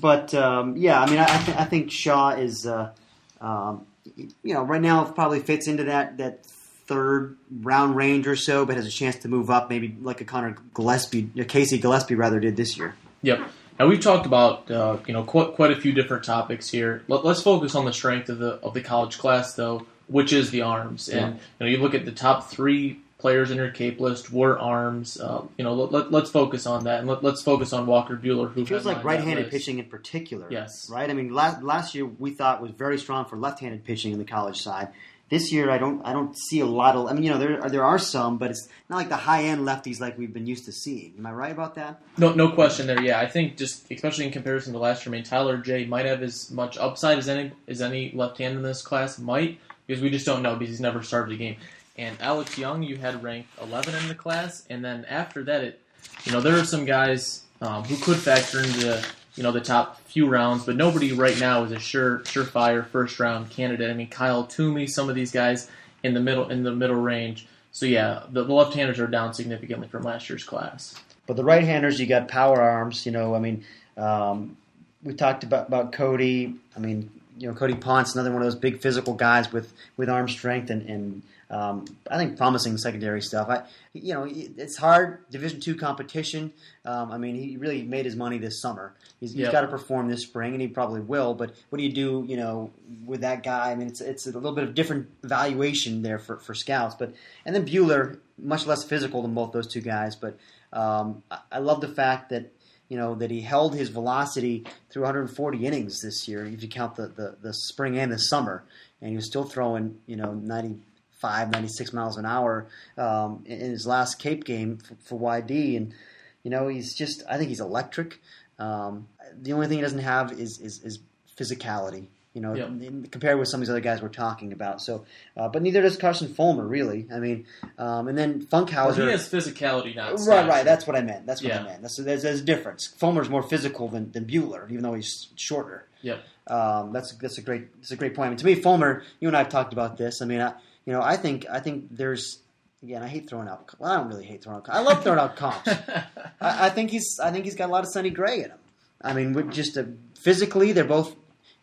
But um, yeah, I mean, I, I, th- I think Shaw is, uh, um, you know, right now probably fits into that that third round range or so, but has a chance to move up, maybe like a Connor Gillespie, Casey Gillespie rather did this year. Yep. Now we've talked about uh, you know quite, quite a few different topics here. Let, us focus on the strength of the of the college class though, which is the arms. And you know you look at the top three players in your Cape list were arms. Uh, you know let, us focus on that and let, us focus on Walker Buehler Who feels like right-handed pitching in particular. Yes. Right. I mean last last year we thought was very strong for left-handed pitching in the college side. This year, I don't I don't see a lot of. I mean, you know, there there are some, but it's not like the high end lefties like we've been used to seeing. Am I right about that? No, no question there. Yeah, I think just especially in comparison to last year, I mean, Tyler Jay might have as much upside as any as any left hand in this class might because we just don't know because he's never started a game. And Alex Young, you had ranked 11 in the class, and then after that, it you know there are some guys um, who could factor into you know the top few rounds, but nobody right now is a sure surefire first round candidate. I mean, Kyle Twomey, some of these guys in the middle in the middle range. So yeah, the, the left-handers are down significantly from last year's class. But the right-handers, you got power arms. You know, I mean, um, we talked about about Cody. I mean, you know, Cody Ponce, another one of those big physical guys with with arm strength and, and um, I think promising secondary stuff. I, you know, it's hard Division two competition. Um, I mean, he really made his money this summer. He's, yep. he's got to perform this spring, and he probably will. But what do you do, you know, with that guy? I mean, it's it's a little bit of different valuation there for, for scouts. But and then Buehler, much less physical than both those two guys. But um, I, I love the fact that you know that he held his velocity through 140 innings this year, if you count the, the, the spring and the summer, and he was still throwing you know 90 95, 96 miles an hour um, in his last Cape game for, for, YD. And, you know, he's just, I think he's electric. Um, the only thing he doesn't have is, is, is physicality. You know, yep. compared with some of these other guys we're talking about. So, uh, but neither does Carson Fulmer, really. I mean, um, and then Funkhouser. Well, he has physicality, not right. Right. That's what I meant. That's what yeah. I meant. That's, there's, there's a difference. Fulmer's more physical than, than Buehler, even though he's shorter. Yep. Um, that's that's a great that's a great point. I mean, to me, Fulmer, you and I have talked about this. I mean, I, you know, I think I think there's again. I hate throwing out. Well, I don't really hate throwing out. I love throwing out comps. I, I, think he's. I think he's got a lot of Sonny Gray in him. I mean, with just a, physically, they're both.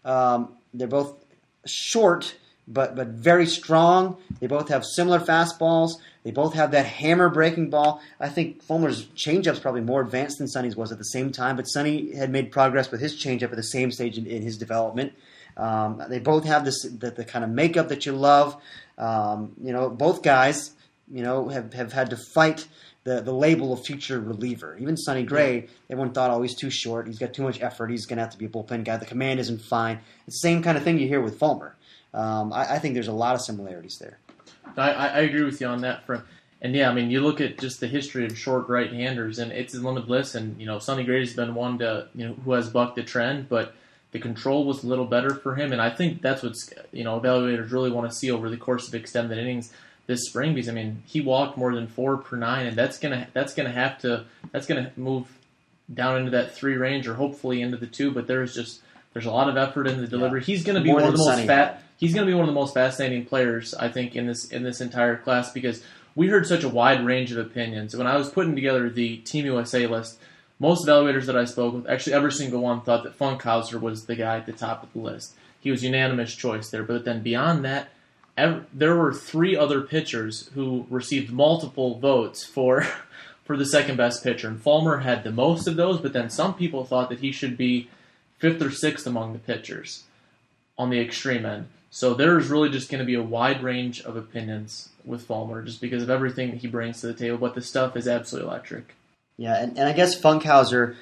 Um, they're both short, but but very strong. They both have similar fastballs. They both have that hammer breaking ball. I think Fulmer's changeup's probably more advanced than Sonny's was at the same time, but Sonny had made progress with his changeup at the same stage in, in his development. Um, they both have this the, the, kind of makeup that you love. Um, you know, both guys, you know, have, have had to fight the, the label of future reliever. Even Sonny Gray, everyone thought, oh, he's too short. He's got too much effort. He's going to have to be a bullpen guy. The command isn't fine. It's the same kind of thing you hear with Fulmer. Um, I, I, think there's a lot of similarities there. I, I agree with you on that front. And yeah, I mean, you look at just the history of short right-handers, and it's list. And you know, Sonny Gray's been one to you know who has bucked the trend, but the control was a little better for him, and I think that's what's you know evaluators really want to see over the course of extended innings this spring. Because I mean, he walked more than four per nine, and that's gonna that's gonna have to that's gonna move down into that three range or hopefully into the two. But there's just there's a lot of effort in the delivery. Yeah. He's gonna be more one of the most fat. He's gonna be one of the most fascinating players I think in this in this entire class because we heard such a wide range of opinions. When I was putting together the Team USA list most evaluators that I spoke with, actually every single one, thought that Funkhouser was the guy at the top of the list. He was unanimous choice there. But then beyond that, there were three other pitchers who received multiple votes for for the second best pitcher, and Fulmer had the most of those. But then some people thought that he should be fifth or sixth among the pitchers on the extreme end. So there is really just going to be a wide range of opinions with Fulmer, just because of everything that he brings to the table. But the stuff is absolutely electric. Yeah, and, and I guess Funkhouser,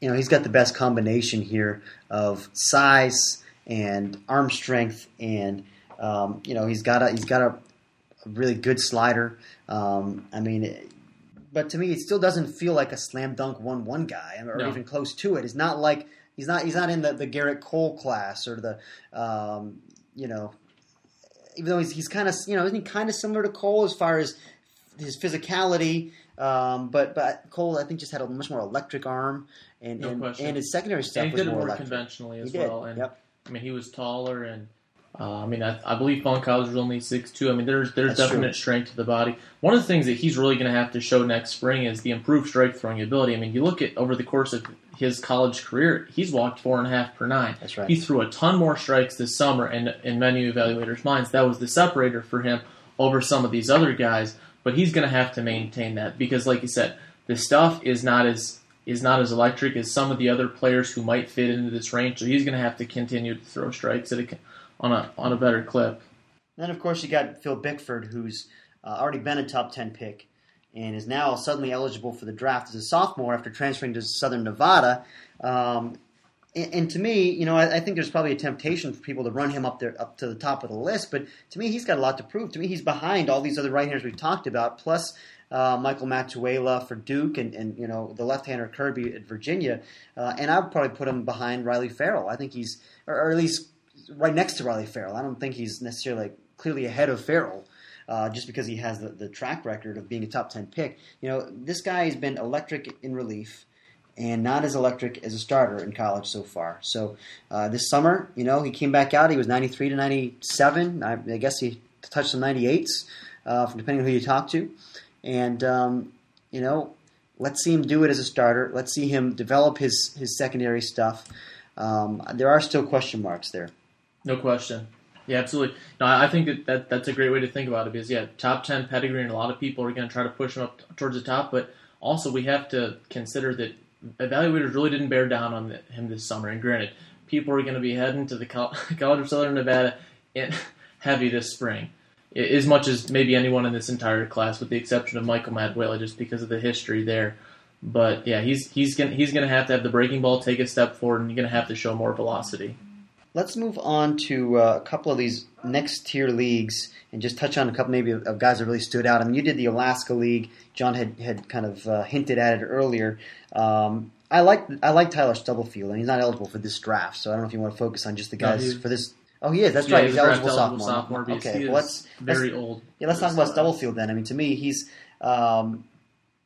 you know, he's got the best combination here of size and arm strength, and um, you know, he's got a he's got a, a really good slider. Um, I mean, but to me, it still doesn't feel like a slam dunk one one guy, or no. even close to it. It's not like he's not he's not in the, the Gerrit Cole class or the um, you know, even though he's he's kind of you know isn't he kind of similar to Cole as far as his physicality um, but but Cole, I think, just had a much more electric arm, and no and, and, his secondary stuff and was more electric. conventionally as he well. Did. And yep. I mean, he was taller, and Uh, I mean, I, I believe Funkhouse is only six two. I mean, there's there's That's definite true. strength to the body. One of the things that he's really going to have to show next spring is the improved strike throwing ability. I mean, you look at over the course of his college career, he's walked four and a half per nine. That's right. He threw a ton more strikes this summer, and in many evaluators' minds, that was the separator for him over some of these other guys. But he's going to have to maintain that because, like you said, the stuff is not as is not as electric as some of the other players who might fit into this range. So he's going to have to continue to throw strikes at a, on a on a better clip. Then, of course, you got Phil Bickford, who's uh, already been a top 10 pick and is now suddenly eligible for the draft as a sophomore after transferring to Southern Nevada. Um, and, and to me, you know, I, I think there's probably a temptation for people to run him up there, up to the top of the list. But to me, he's got a lot to prove. To me, he's behind all these other right-handers we've talked about, plus uh, Michael Matuella for Duke, and, and you know the left-hander Kirby at Virginia. Uh, and I would probably put him behind Riley Ferrell. I think he's, or, or at least right next to Riley Ferrell. I don't think he's necessarily like, clearly ahead of Ferrell. Uh, just because he has the, the track record of being a top 10 pick. You know, this guy has been electric in relief and not as electric as a starter in college so far. So uh, this summer, you know, he came back out. He was 93 to 97. I, I guess he touched some 98s, uh, depending on who you talk to. And, um, you know, let's see him do it as a starter. Let's see him develop his, his secondary stuff. Um, there are still question marks there. No question. Yeah, absolutely. No, I I think that, that that's a great way to think about it because yeah, top ten pedigree, and a lot of people are going to try to push him up towards the top. But also, we have to consider that evaluators really didn't bear down on the, him this summer. And granted, people are going to be heading to the Col- College of Southern Nevada in heavy this spring, as much as maybe anyone in this entire class, with the exception of Michael Matuella, just because of the history there. But yeah, he's he's gonna he's gonna have to have the breaking ball take a step forward, and you're gonna have to show more velocity. Let's move on to uh, a couple of these next tier leagues and just touch on a couple maybe of, of guys that really stood out. I mean, you did the Alaska League. John had, had kind of uh, hinted at it earlier. Um, I like I like Tyler Stubblefield, and he's not eligible for this draft, so I don't know if you want to focus on just the guys he's- for this. Oh, he is. That's Yeah, right. He's, eligible, sophomore. because Okay, well, let's very let's, old. Yeah, let's talk about Stubblefield then. I mean, to me, he's. Um,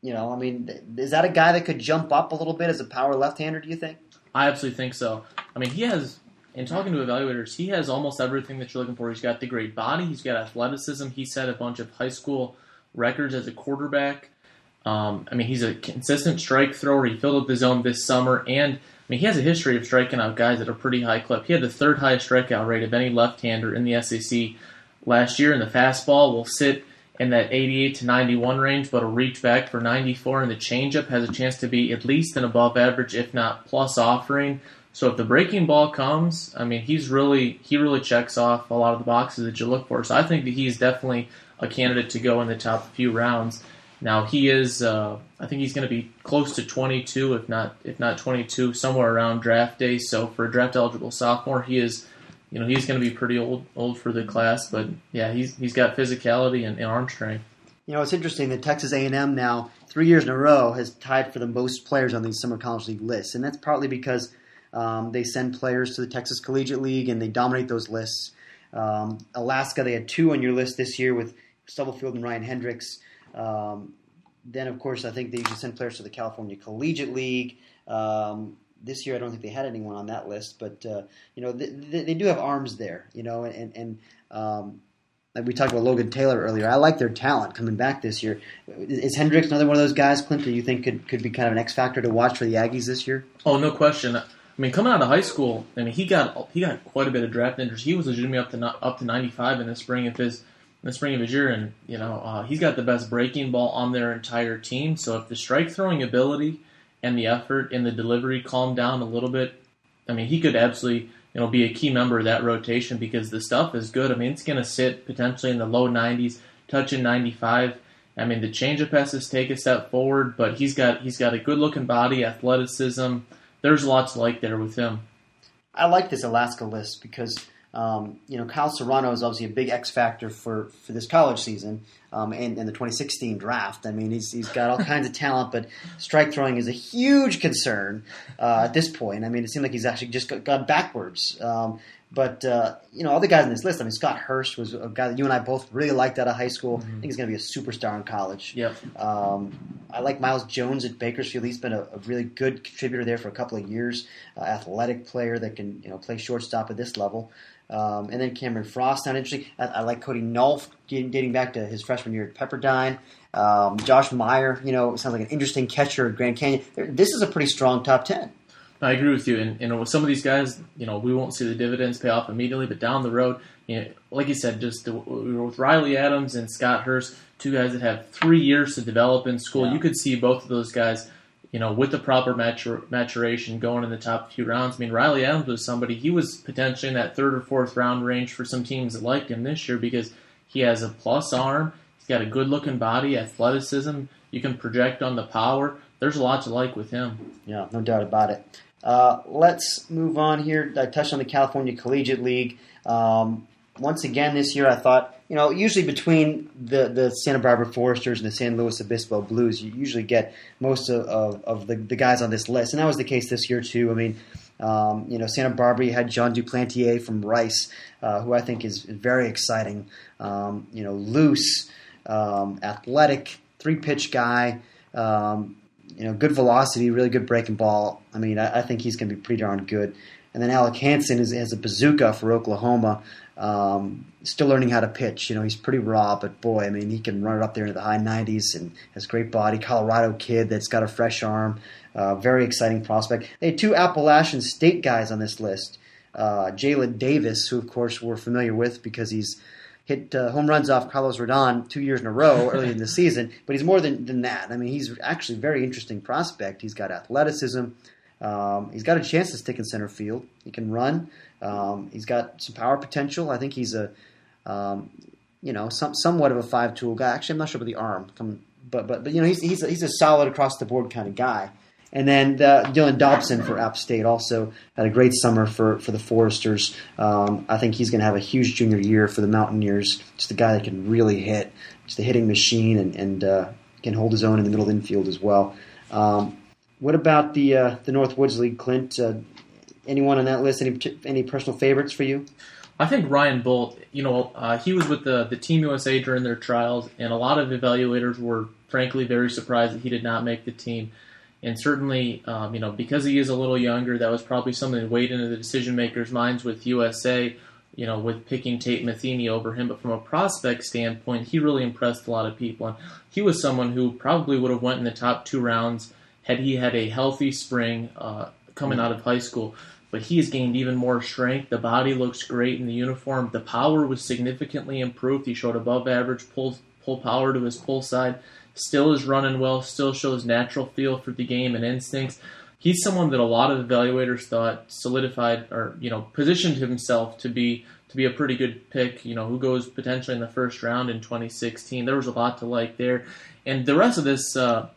you know, I mean, is that a guy that could jump up a little bit as a power left-hander? Do you think? I absolutely think so. I mean, he has, in talking to evaluators, he has almost everything that you're looking for. He's got the great body, he's got athleticism, he set a bunch of high school records as a quarterback. Um, I mean, he's a consistent strike thrower. He filled up the zone this summer, and I mean, he has a history of striking out guys at a pretty high clip. He had the third highest strikeout rate of any left-hander in the SEC last year, and the fastball will sit in that 88 to 91 range, but will reach back for 94, and the changeup has a chance to be at least an above average, if not plus offering. So if the breaking ball comes, I mean, he's really he really checks off a lot of the boxes that you look for. So I think that he's definitely a candidate to go in the top few rounds. Now he is, uh, I think he's going to be close to 22, if not if not 22, somewhere around draft day. So for a draft eligible sophomore, he is, you know, he's going to be pretty old old for the class. But yeah, he's he's got physicality and, and arm strength. You know, it's interesting that Texas A&M now, three years in a row, has tied for the most players on these Summer College League lists, and that's partly because um, they send players to the Texas Collegiate League and they dominate those lists. Um, Alaska, they had two on your list this year with Stubblefield and Ryan Hendrix. Um, then, of course, I think they usually send players to the California Collegiate League. Um, this year, I don't think they had anyone on that list, but uh, you know they, they, they do have arms there. You know, and and um, like we talked about Logan Taylor earlier. I like their talent coming back this year. Is Hendrix another one of those guys, Clint, that you think could, could be kind of an X factor to watch for the Aggies this year? Oh, no question. I mean, coming out of high school, I mean, he got he got quite a bit of draft interest. He was legitimately up to up to 95 in the spring of his in the spring of his year, and you know uh, he's got the best breaking ball on their entire team. So if the strike throwing ability and the effort and the delivery calm down a little bit, I mean, he could absolutely you know be a key member of that rotation because the stuff is good. I mean, it's going to sit potentially in the low 90s, touching 95. I mean, the changeup has to take a step forward, but he's got he's got a good looking body, athleticism. There's lots like there with him. I like this Alaska list because um, you know Kyle Serrano is obviously a big X factor for, for this college season um, and, and the 2016 draft. I mean, he's, he's got all kinds of talent, but strike throwing is a huge concern uh, at this point. I mean, it seemed like he's actually just gone backwards. Um, but uh, you know, all the guys on this list. I mean, Scott Hurst was a guy that you and I both really liked out of high school. I think he's going to be a superstar in college. Yep. Um, I like Miles Jones at Bakersfield. He's been a, a really good contributor there for a couple of years. Uh, athletic player that can you know play shortstop at this level. Um, and then Cameron Frost, not interesting. I, I like Cody Nolf, getting, dating back to his freshman year at Pepperdine. Um, Josh Meyer, you know, sounds like an interesting catcher at Grand Canyon. This is a pretty strong top 10. I agree with you. And, and with some of these guys, you know, we won't see the dividends pay off immediately, but down the road, you know, like you said, just the, with Riley Adams and Scott Hurst, two guys that have three years to develop in school, Yeah. you could see both of those guys, you know, with the proper matur- maturation going in the top few rounds. I mean, Riley Adams was somebody, he was potentially in that third or fourth round range for some teams that liked him this year because he has a plus arm, he's got a good looking body, athleticism, you can project on the power. There's a lot to like with him. Yeah, no doubt about it. Uh, let's move on here. I touched on the California Collegiate League. Um, once again this year, I thought, you know, usually between the, the Santa Barbara Foresters and the San Luis Obispo Blues, you usually get most of, of, of the, the guys on this list. And that was the case this year, too. I mean, um, you know, Santa Barbara, had Jon Duplantier from Rice, uh, who I think is very exciting. Um, you know, loose, um, athletic, three pitch guy. Um, you know, good velocity, really good breaking ball. I mean, I, I think he's going to be pretty darn good. And then Alec Hansen is, a bazooka for Oklahoma. Um, still learning how to pitch. You know, he's pretty raw, but boy, I mean, he can run it up there into the high 90s and has great body. Colorado kid that's got a fresh arm. Uh, very exciting prospect. They had two Appalachian State guys on this list. Uh, Jaylin Davis, who of course we're familiar with because he's hit uh, home runs off Carlos Rodon two years in a row early in the season. But he's more than, than that. I mean, he's actually a very interesting prospect. He's got athleticism. Um, he's got a chance to stick in center field. He can run. Um, he's got some power potential. I think he's a, um, you know, some, somewhat of a five tool guy. Actually, I'm not sure about the arm, Come- but but but you know, he's he's a, he's a solid across the board kind of guy. And then Dillon Dobson for App State also had a great summer for, for the Foresters. Um, I think he's going to have a huge junior year for the Mountaineers. Just a guy that can really hit, just a hitting machine, and, and uh, can hold his own in the middle infield as well. Um, what about the uh, the Northwoods League, Clint? Uh, anyone on that list? Any any personal favorites for you? I think Ryan Boldt, you know, uh, he was with the, the Team USA during their trials, and a lot of evaluators were frankly very surprised that he did not make the team. And certainly, um, you know, because he is a little younger, that was probably something that weighed into the decision makers' minds with USA, you know, with picking Tate Matheny over him. But from a prospect standpoint, he really impressed a lot of people. And he was someone who probably would have went in the top two rounds had he had a healthy spring uh, coming out of high school but he has gained even more strength. The body looks great in the uniform. The power was significantly improved. He showed above average pull pull power to his pull side. Still is running well. Still shows natural feel for the game and instincts. He's someone that a lot of evaluators thought solidified or you know positioned himself to be to be a pretty good pick. You know who goes potentially in the first round in 2016. There was a lot to like there, and the rest of this. Uh,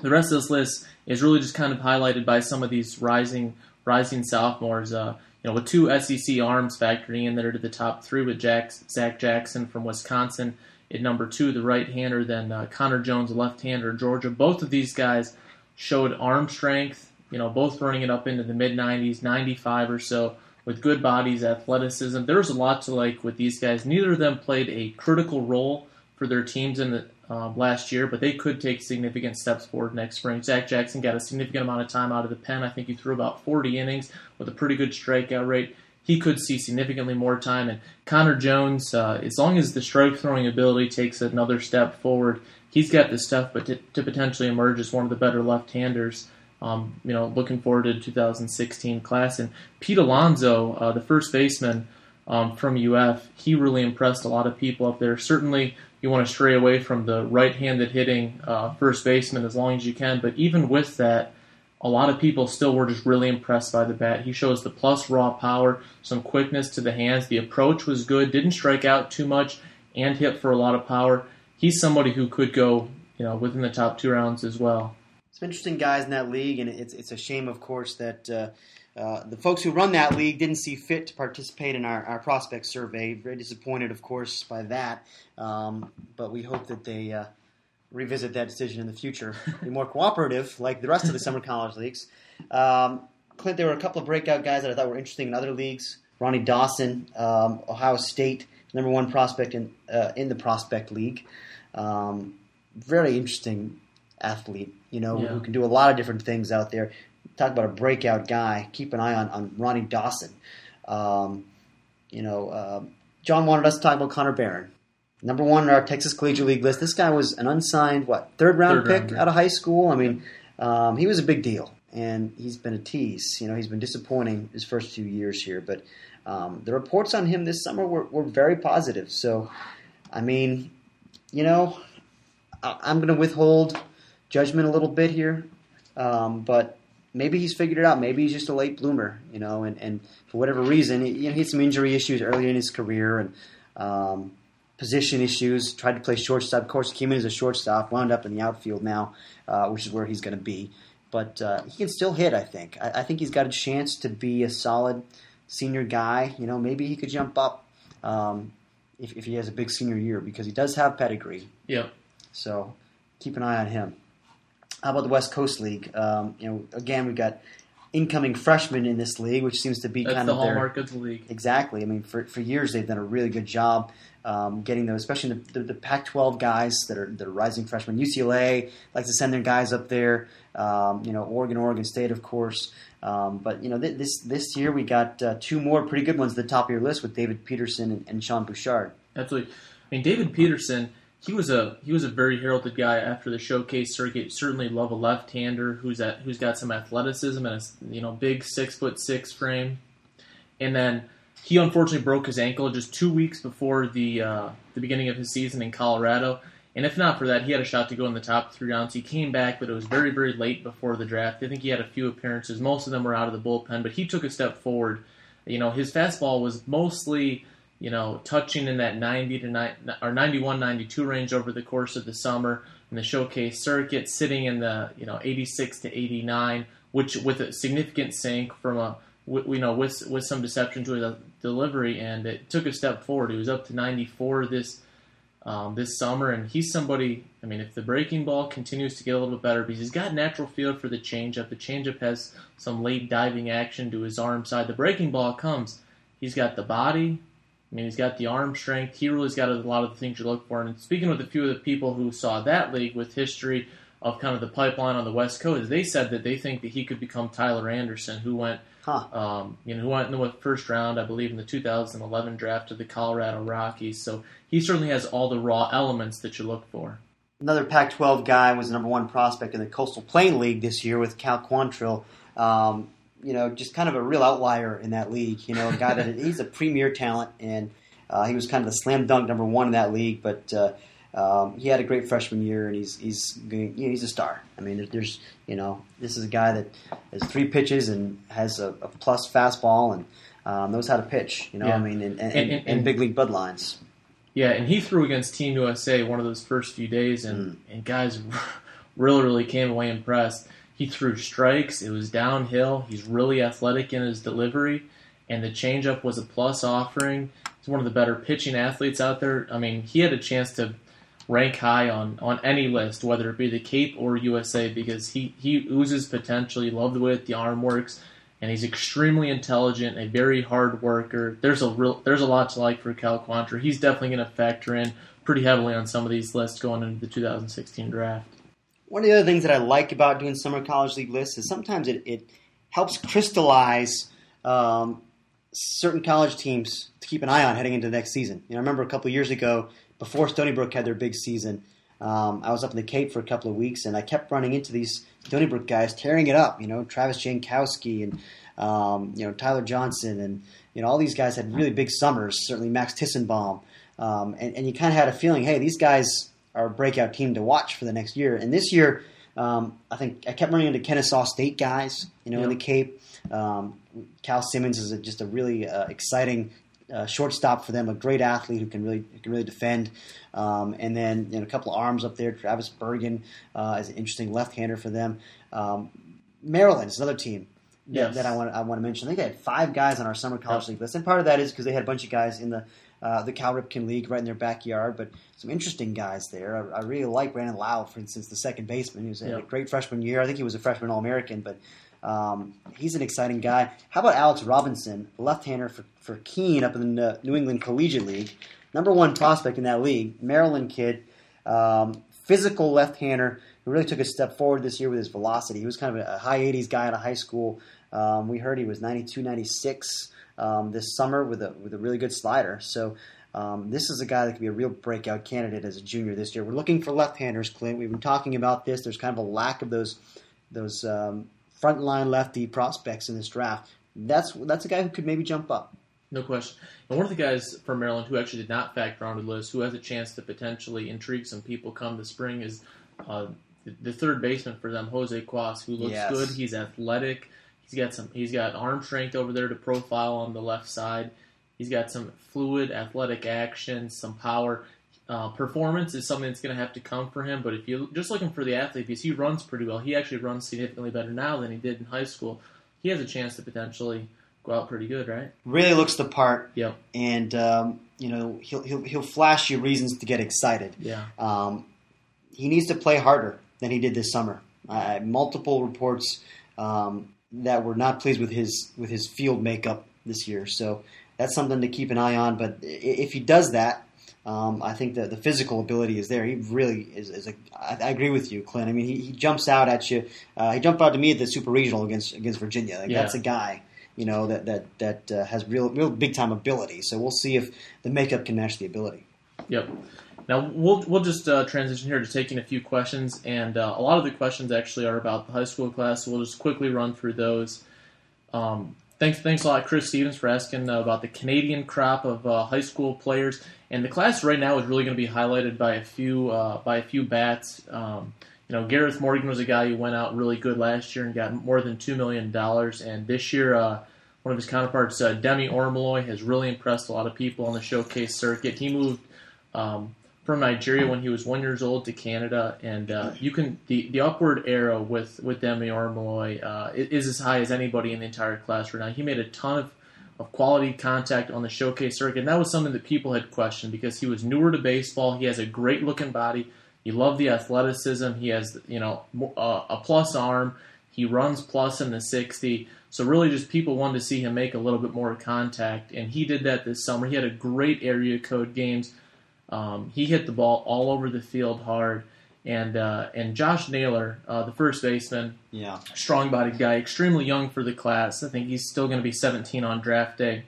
the rest of this list is really just kind of highlighted by some of these rising rising sophomores. Uh, you know, with two SEC arms factoring in there to the top three with Jack, Zach Jackson from Wisconsin at number two, the right-hander, then uh, Connor Jones, left-hander, Georgia. Both of these guys showed arm strength. You know, both running it up into the mid 90s, 95 or so, with good bodies, athleticism. There's a lot to like with these guys. Neither of them played a critical role for their teams in the um, last year, but they could take significant steps forward next spring. Zach Jackson got a significant amount of time out of the pen. I think he threw about 40 innings with a pretty good strikeout rate. He could see significantly more time. And Connor Jones, uh, as long as the strike throwing ability takes another step forward, he's got the stuff but to, to potentially emerge as one of the better left-handers. Um, you know, looking forward to the 2016 class. And Pete Alonso, uh, the first baseman um, from UF, he really impressed a lot of people up there. Certainly, you want to stray away from the right-handed hitting uh, first baseman as long as you can. But even with that, a lot of people still were just really impressed by the bat. He shows the plus raw power, some quickness to the hands. The approach was good, didn't strike out too much, and hit for a lot of power. He's somebody who could go, you know, within the top two rounds as well. Some interesting guys in that league, and it's it's a shame, of course, that. Uh, uh, the folks who run that league didn't see fit to participate in our, our prospect survey. Very disappointed, of course, by that. Um, but we hope that they uh, revisit that decision in the future. Be more cooperative, like the rest of the summer college leagues. Um, Clint, there were a couple of breakout guys that I thought were interesting in other leagues. Ronnie Dawson, um, Ohio State, number one prospect in uh, in the prospect league. Um, very interesting athlete, you know, Yeah. who can do a lot of different things out there. Talk about a breakout guy. Keep an eye on, on Ronnie Dawson. Um, you know, uh, John wanted us to talk about Connor Barron. Number one in our Texas Collegiate League list. This guy was an unsigned, what, third round Third pick out of high school? I mean, um, he was a big deal, and he's been a tease. You know, he's been disappointing his first few years here, but um, the reports on him this summer were, were very positive. So, I mean, you know, I, I'm going to withhold judgment a little bit here, um, but maybe he's figured it out. Maybe he's just a late bloomer, you know, and, and for whatever reason, he, you know, he had some injury issues early in his career and um, position issues. Tried to play shortstop. Of course, came in as a shortstop, wound up in the outfield now, uh, which is where he's going to be. But uh, he can still hit. I think. I, I think he's got a chance to be a solid senior guy. You know, maybe he could jump up um, if, if he has a big senior year because he does have pedigree. Yep. So keep an eye on him. How about the West Coast League? Um, you know, again, we've got incoming freshmen in this league, which seems to be That's kind the of the hallmark of the league. exactly. I mean, for, for years they've done a really good job um, getting those, especially the, the, the Pac-12 guys that are that are rising freshmen. UCLA likes to send their guys up there. Um, you know, Oregon, Oregon State, of course. Um, but you know, th- this this year we got uh, two more pretty good ones at the top of your list with David Peterson and, and Sean Bouchard. Absolutely. I mean, David Peterson, he was a he was a very heralded guy after the showcase circuit. Certainly love a left-hander who's at who's got some athleticism and a you know big six foot six frame. And then he unfortunately broke his ankle just two weeks before the uh, the beginning of his season in Colorado. And if not for that, he had a shot to go in the top three rounds. He came back, but it was very, very late before the draft. I think he had a few appearances. Most of them were out of the bullpen, but he took a step forward. You know, his fastball was mostly, you know, touching in that 90 to 9, or 91, 92 range over the course of the summer in the showcase circuit, sitting in the, you know, 86 to 89, which with a significant sink from a you know, with with some deception to the delivery, and it took a step forward. He was up to 94 this um, this summer, and he's somebody. I mean, if the breaking ball continues to get a little bit better, because he's got natural feel for the changeup. The changeup has some late diving action to his arm side. The breaking ball comes. He's got the body. I mean, he's got the arm strength. He really's got a lot of the things you look for. And speaking with a few of the people who saw that league with history of kind of the pipeline on the West Coast, they said that they think that he could become Tyler Anderson, who went Huh. um, you know, who went in the first round, I believe, in the 2011 draft to the Colorado Rockies. So he certainly has all the raw elements that you look for. Another Pac-12 guy was the number one prospect in the Coastal Plain League this year with Cal Quantrill. Um, you know, just kind of a real outlier in that league. You know, a guy that he's a premier talent, and uh, he was kind of the slam dunk number one in that league. But uh, um, he had a great freshman year, and he's he's you know, he's a star. I mean, there's you know, this is a guy that has three pitches and has a, a plus fastball and um, knows how to pitch. You know, Yeah. I mean, and, and, And- and- big league bloodlines. Yeah, and he threw against Team USA one of those first few days, and, and guys really, really came away impressed. He threw strikes. It was downhill. He's really athletic in his delivery, and the changeup was a plus offering. He's one of the better pitching athletes out there. I mean, he had a chance to rank high on, on any list, whether it be the Cape or USA, because he, he oozes potential. You love the way that the arm works, and he's extremely intelligent, a very hard worker. There's a real there's a lot to like for Cal Quantrill. He's definitely going to factor in pretty heavily on some of these lists going into the 2016 draft. One of the other things that I like about doing summer college league lists is sometimes it, it helps crystallize um, certain college teams to keep an eye on heading into the next season. You know, I remember a couple years ago, before Stony Brook had their big season, um, I was up in the Cape for a couple of weeks, and I kept running into these Stony Brook guys tearing it up. You know, Travis Jankowski and um, you know Tyler Johnson, and you know all these guys had really big summers. Certainly Maxx Tissenbaum, um, and, and you kind of had a feeling, hey, these guys a breakout team to watch for the next year. And this year, um, I think I kept running into Kennesaw State guys, you know, in the Cape. Um, Kal Simmons is a, just a really uh, exciting uh, shortstop for them, a great athlete who can really who can really defend. Um, and then you know, a couple of arms up there. Travis Bergen uh, is an interesting left-hander for them. Um, Maryland is another team that, Yes. that I want I want to mention. I think they had five guys on our summer college league list, and part of that is because they had a bunch of guys in the uh, the Cal Ripken League right in their backyard, but some interesting guys there. I, I really like Brandon Lowe, for instance, the second baseman. He was a great freshman year. I think he was a freshman All American, but um, he's an exciting guy. How about Alex Robinson, left-hander for, for Keene up in the New England Collegiate League, number one prospect in that league, Maryland kid, um, physical left-hander who really took a step forward this year with his velocity. He was kind of a, a high 80s guy out of high school. Um, we heard he was 92, 96 um, this summer with a with a really good slider. So. Um, this is a guy that could be a real breakout candidate as a junior this year. We're looking for left-handers, Clint. We've been talking about this. There's kind of a lack of those those um, frontline lefty prospects in this draft. That's that's a guy who could maybe jump up. No question. And one of the guys from Maryland who actually did not factor onto the list, who has a chance to potentially intrigue some people come the spring, is uh, the, the third baseman for them, Jose Cuas, who looks Yes. good. He's athletic. He's got some. He's got arm strength over there to profile on the left side. He's got some fluid, athletic action, some power. Uh, performance is something that's going to have to come for him. But if you're just looking for the athlete, because he runs pretty well, he actually runs significantly better now than he did in high school. He has a chance to potentially go out pretty good, right? Really looks the part, Yep. and um, you know he'll, he'll he'll flash you reasons to get excited. Yeah. Um, he needs to play harder than he did this summer. Uh, multiple reports um, that were not pleased with his with his field makeup this year. So that's something to keep an eye on. But if he does that, um, I think that the physical ability is there. He really is. is a, I, I agree with you, Clint. I mean, he, he jumps out at you. Uh, he jumped out to me at the Super Regional against against Virginia. Like, Yeah. That's a guy. You know that that that uh, has real real big time ability. So we'll see if the makeup can match the ability. Yep. Now we'll we'll just uh, transition here to taking a few questions, and uh, a lot of the questions actually are about the high school class. So we'll just quickly run through those. Um, thanks, thanks a lot, Chris Stevens, for asking uh, about the Canadian crop of uh, high school players. And the class right now is really going to be highlighted by a few uh, by a few bats. Um, you know, Gareth Morgan was a guy who went out really good last year and got more than two million dollars. And this year, uh, one of his counterparts, uh, Demi Orimoloye, has really impressed a lot of people on the showcase circuit. He moved um, from Nigeria when he was one years old to Canada, and uh, you can the, the upward arrow with with Demi Orimoloye uh, is as high as anybody in the entire class right now. He made a ton of of quality contact on the showcase circuit, and that was something that people had questioned because he was newer to baseball. He has a great looking body. You love the athleticism. He has you know mo- uh, a plus arm. He runs plus in the 60. So really, just people wanted to see him make a little bit more contact, and he did that this summer. He had a great area code games. Um, he hit the ball all over the field hard, and uh, and Josh Naylor, uh, the first baseman, Yeah. strong-bodied guy, extremely young for the class. I think he's still going to be 17 on draft day.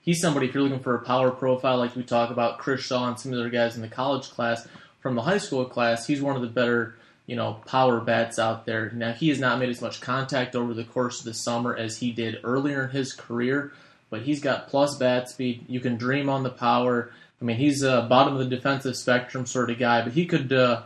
He's somebody if you're looking for a power profile, like we talk about Chris Shaw and some of the other guys in the college class. From the high school class, he's one of the better, you know, power bats out there. Now he has not made as much contact over the course of the summer as he did earlier in his career, but he's got plus bat speed. You can dream on the power. I mean, he's a bottom of the defensive spectrum sort of guy, but he could. Uh,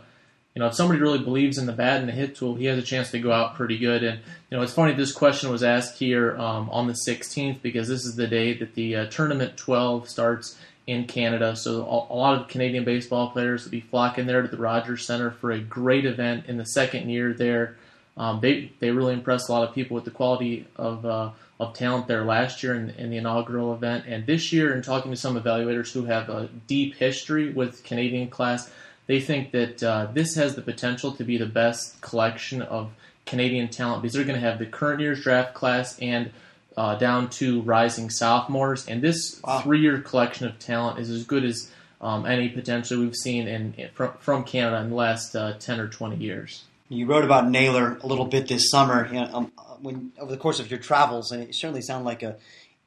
you know, if somebody really believes in the bat and the hit tool, he has a chance to go out pretty good. And you know, it's funny this question was asked here um, on the 16th because this is the day that the uh, tournament 12 starts in Canada. So a, lot of Canadian baseball players will be flocking there to the Rogers Center for a great event in the second year there. Um, they they really impressed a lot of people with the quality of uh, of talent there last year in, in the inaugural event, and this year. In talking to some evaluators who have a deep history with Canadian class, they think that uh, this has the potential to be the best collection of Canadian talent because they're going to have the current year's draft class and uh, down to rising sophomores, and this Wow. three-year collection of talent is as good as um, any potential we've seen in, in from, from Canada in the last uh, ten or twenty years. You wrote about Naylor a little bit this summer, you know, um, when over the course of your travels, and it certainly sounded like a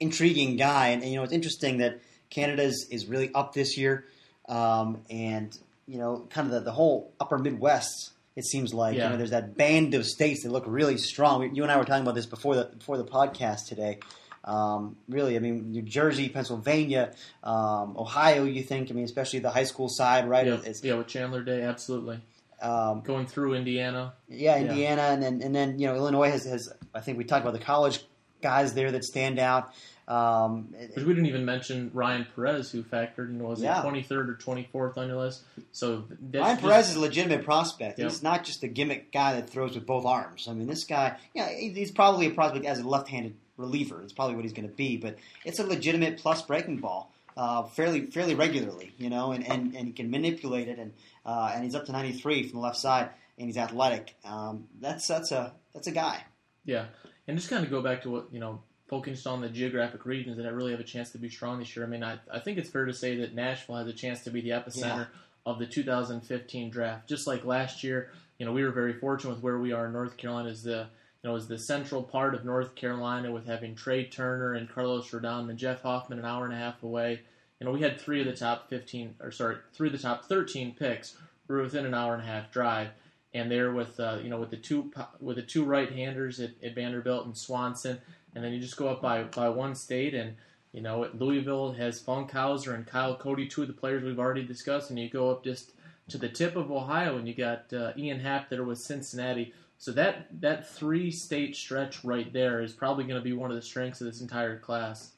intriguing guy. And, and, you know, it's interesting that Canada is, is really up this year, um, and you know, kind of the, the whole Upper Midwest. It seems like Yeah. you know, there's that band of states that look really strong. You and I were talking about this before the before the podcast today. Um, really, I mean, New Jersey, Pennsylvania, um, Ohio. You think? I mean, especially the high school side, right? Yeah, It's, yeah, with Chandler Day, absolutely um, going through Indiana. Yeah, Yeah. Indiana, and then and then you know Illinois has, has I think we talked about the college guys there that stand out. Um, Which we didn't even mention Ryan Perez, who factored in was Yeah. it 23rd or 24th on your list. So that's Ryan just- Perez is a legitimate prospect. Yep. He's not just a gimmick guy that throws with both arms. I mean, this guy, yeah, he- he's probably a prospect as a left-handed reliever. It's probably what he's going to be, but it's a legitimate plus breaking ball. Uh, fairly fairly regularly, you know, and, and, and he can manipulate it, and uh, and he's up to 93 from the left side, and he's athletic. Um, that's that's a that's a guy. Yeah, and just kind of go back to what you know, focused on the geographic regions that I really have a chance to be strong this year. I mean, I, I think it's fair to say that Nashville has a chance to be the epicenter of the 2015 draft. Just like last year, you know, we were very fortunate with where we are in North Carolina as the you you know, is the central part of North Carolina with having Trea Turner and Carlos Rodon and Jeff Hoffman an hour and a half away. You know, we had three of the top 15, or sorry, three of the top 13 picks were within an hour and a half drive, and they're with uh, you know with the two with the two right handers at, at Vanderbilt and Swanson, and then you just go up by by one state and. You know, Louisville has Funkhouser and Kyle Cody, two of the players we've already discussed, and you go up just to the tip of Ohio, and you got uh, Ian Happ there with Cincinnati. So that that three state stretch right there is probably going to be one of the strengths of this entire class.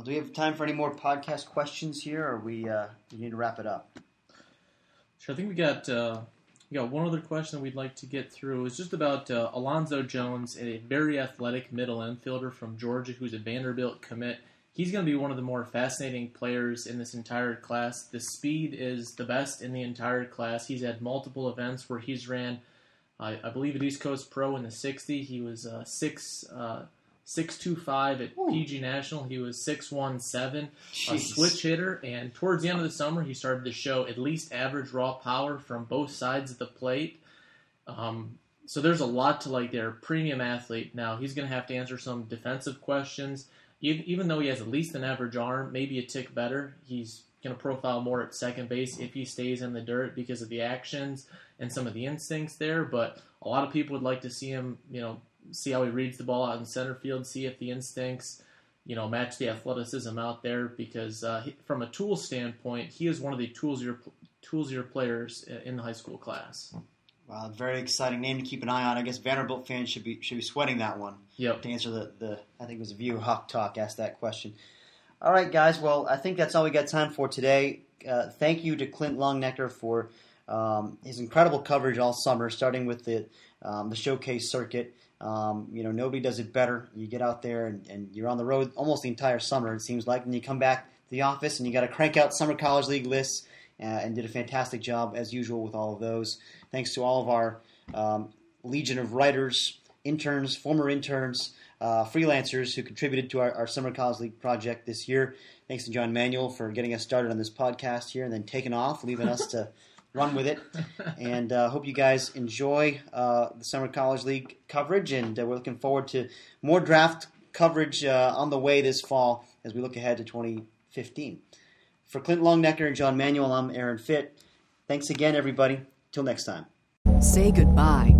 Well, do we have time for any more podcast questions here, or we uh, we need to wrap it up? Sure. I think we got uh, we got one other question that we'd like to get through. It's just about uh, Alonzo Jones, a very athletic middle infielder from Georgia, who's a Vanderbilt commit. He's going to be one of the more fascinating players in this entire class. The speed is the best in the entire class. He's had multiple events where he's ran I, believe at East Coast Pro in the 60, he was uh, six uh, six two five at Ooh. PG National. He was six one seven, a switch hitter. And towards the end of the summer, he started to show at least average raw power from both sides of the plate. Um, so there's a lot to like there. Premium athlete. Now he's going to have to answer some defensive questions. Even though he has at least an average arm, maybe a tick better, he's going to profile more at second base if he stays in the dirt because of the actions and some of the instincts there. But a lot of people would like to see him, you know, see how he reads the ball out in center field, see if the instincts, you know, match the athleticism out there. Because uh, he, from a tool standpoint, he is one of the toolsier toolsier players in the high school class. Wow, very exciting name to keep an eye on. I guess Vanderbilt fans should be should be sweating that one. Yep. To answer the, the I think it was a view Hawk Talk asked that question. All right, guys. Well, I think that's all we got time for today. Uh, thank you to Clint Longenecker for um, his incredible coverage all summer, starting with the um, the showcase circuit. Um, you know, nobody does it better. You get out there and, and, you're on the road almost the entire summer. It seems like, and you come back to the office and you got to crank out summer college league lists. Uh, and did a fantastic job as usual with all of those. Thanks to all of our um, legion of writers, interns, former interns uh, freelancers who contributed to our, our, Summer College League project this year. Thanks to John Manuel for getting us started on this podcast here and then taking off, leaving us to run with it. And uh, hope you guys enjoy uh, the Summer College League coverage. And uh, we're looking forward to more draft coverage uh, on the way this fall as we look ahead to 2015. For Clint Longenecker and John Manuel, I'm Aaron Fitt. Thanks again, everybody. Till next time. Say goodbye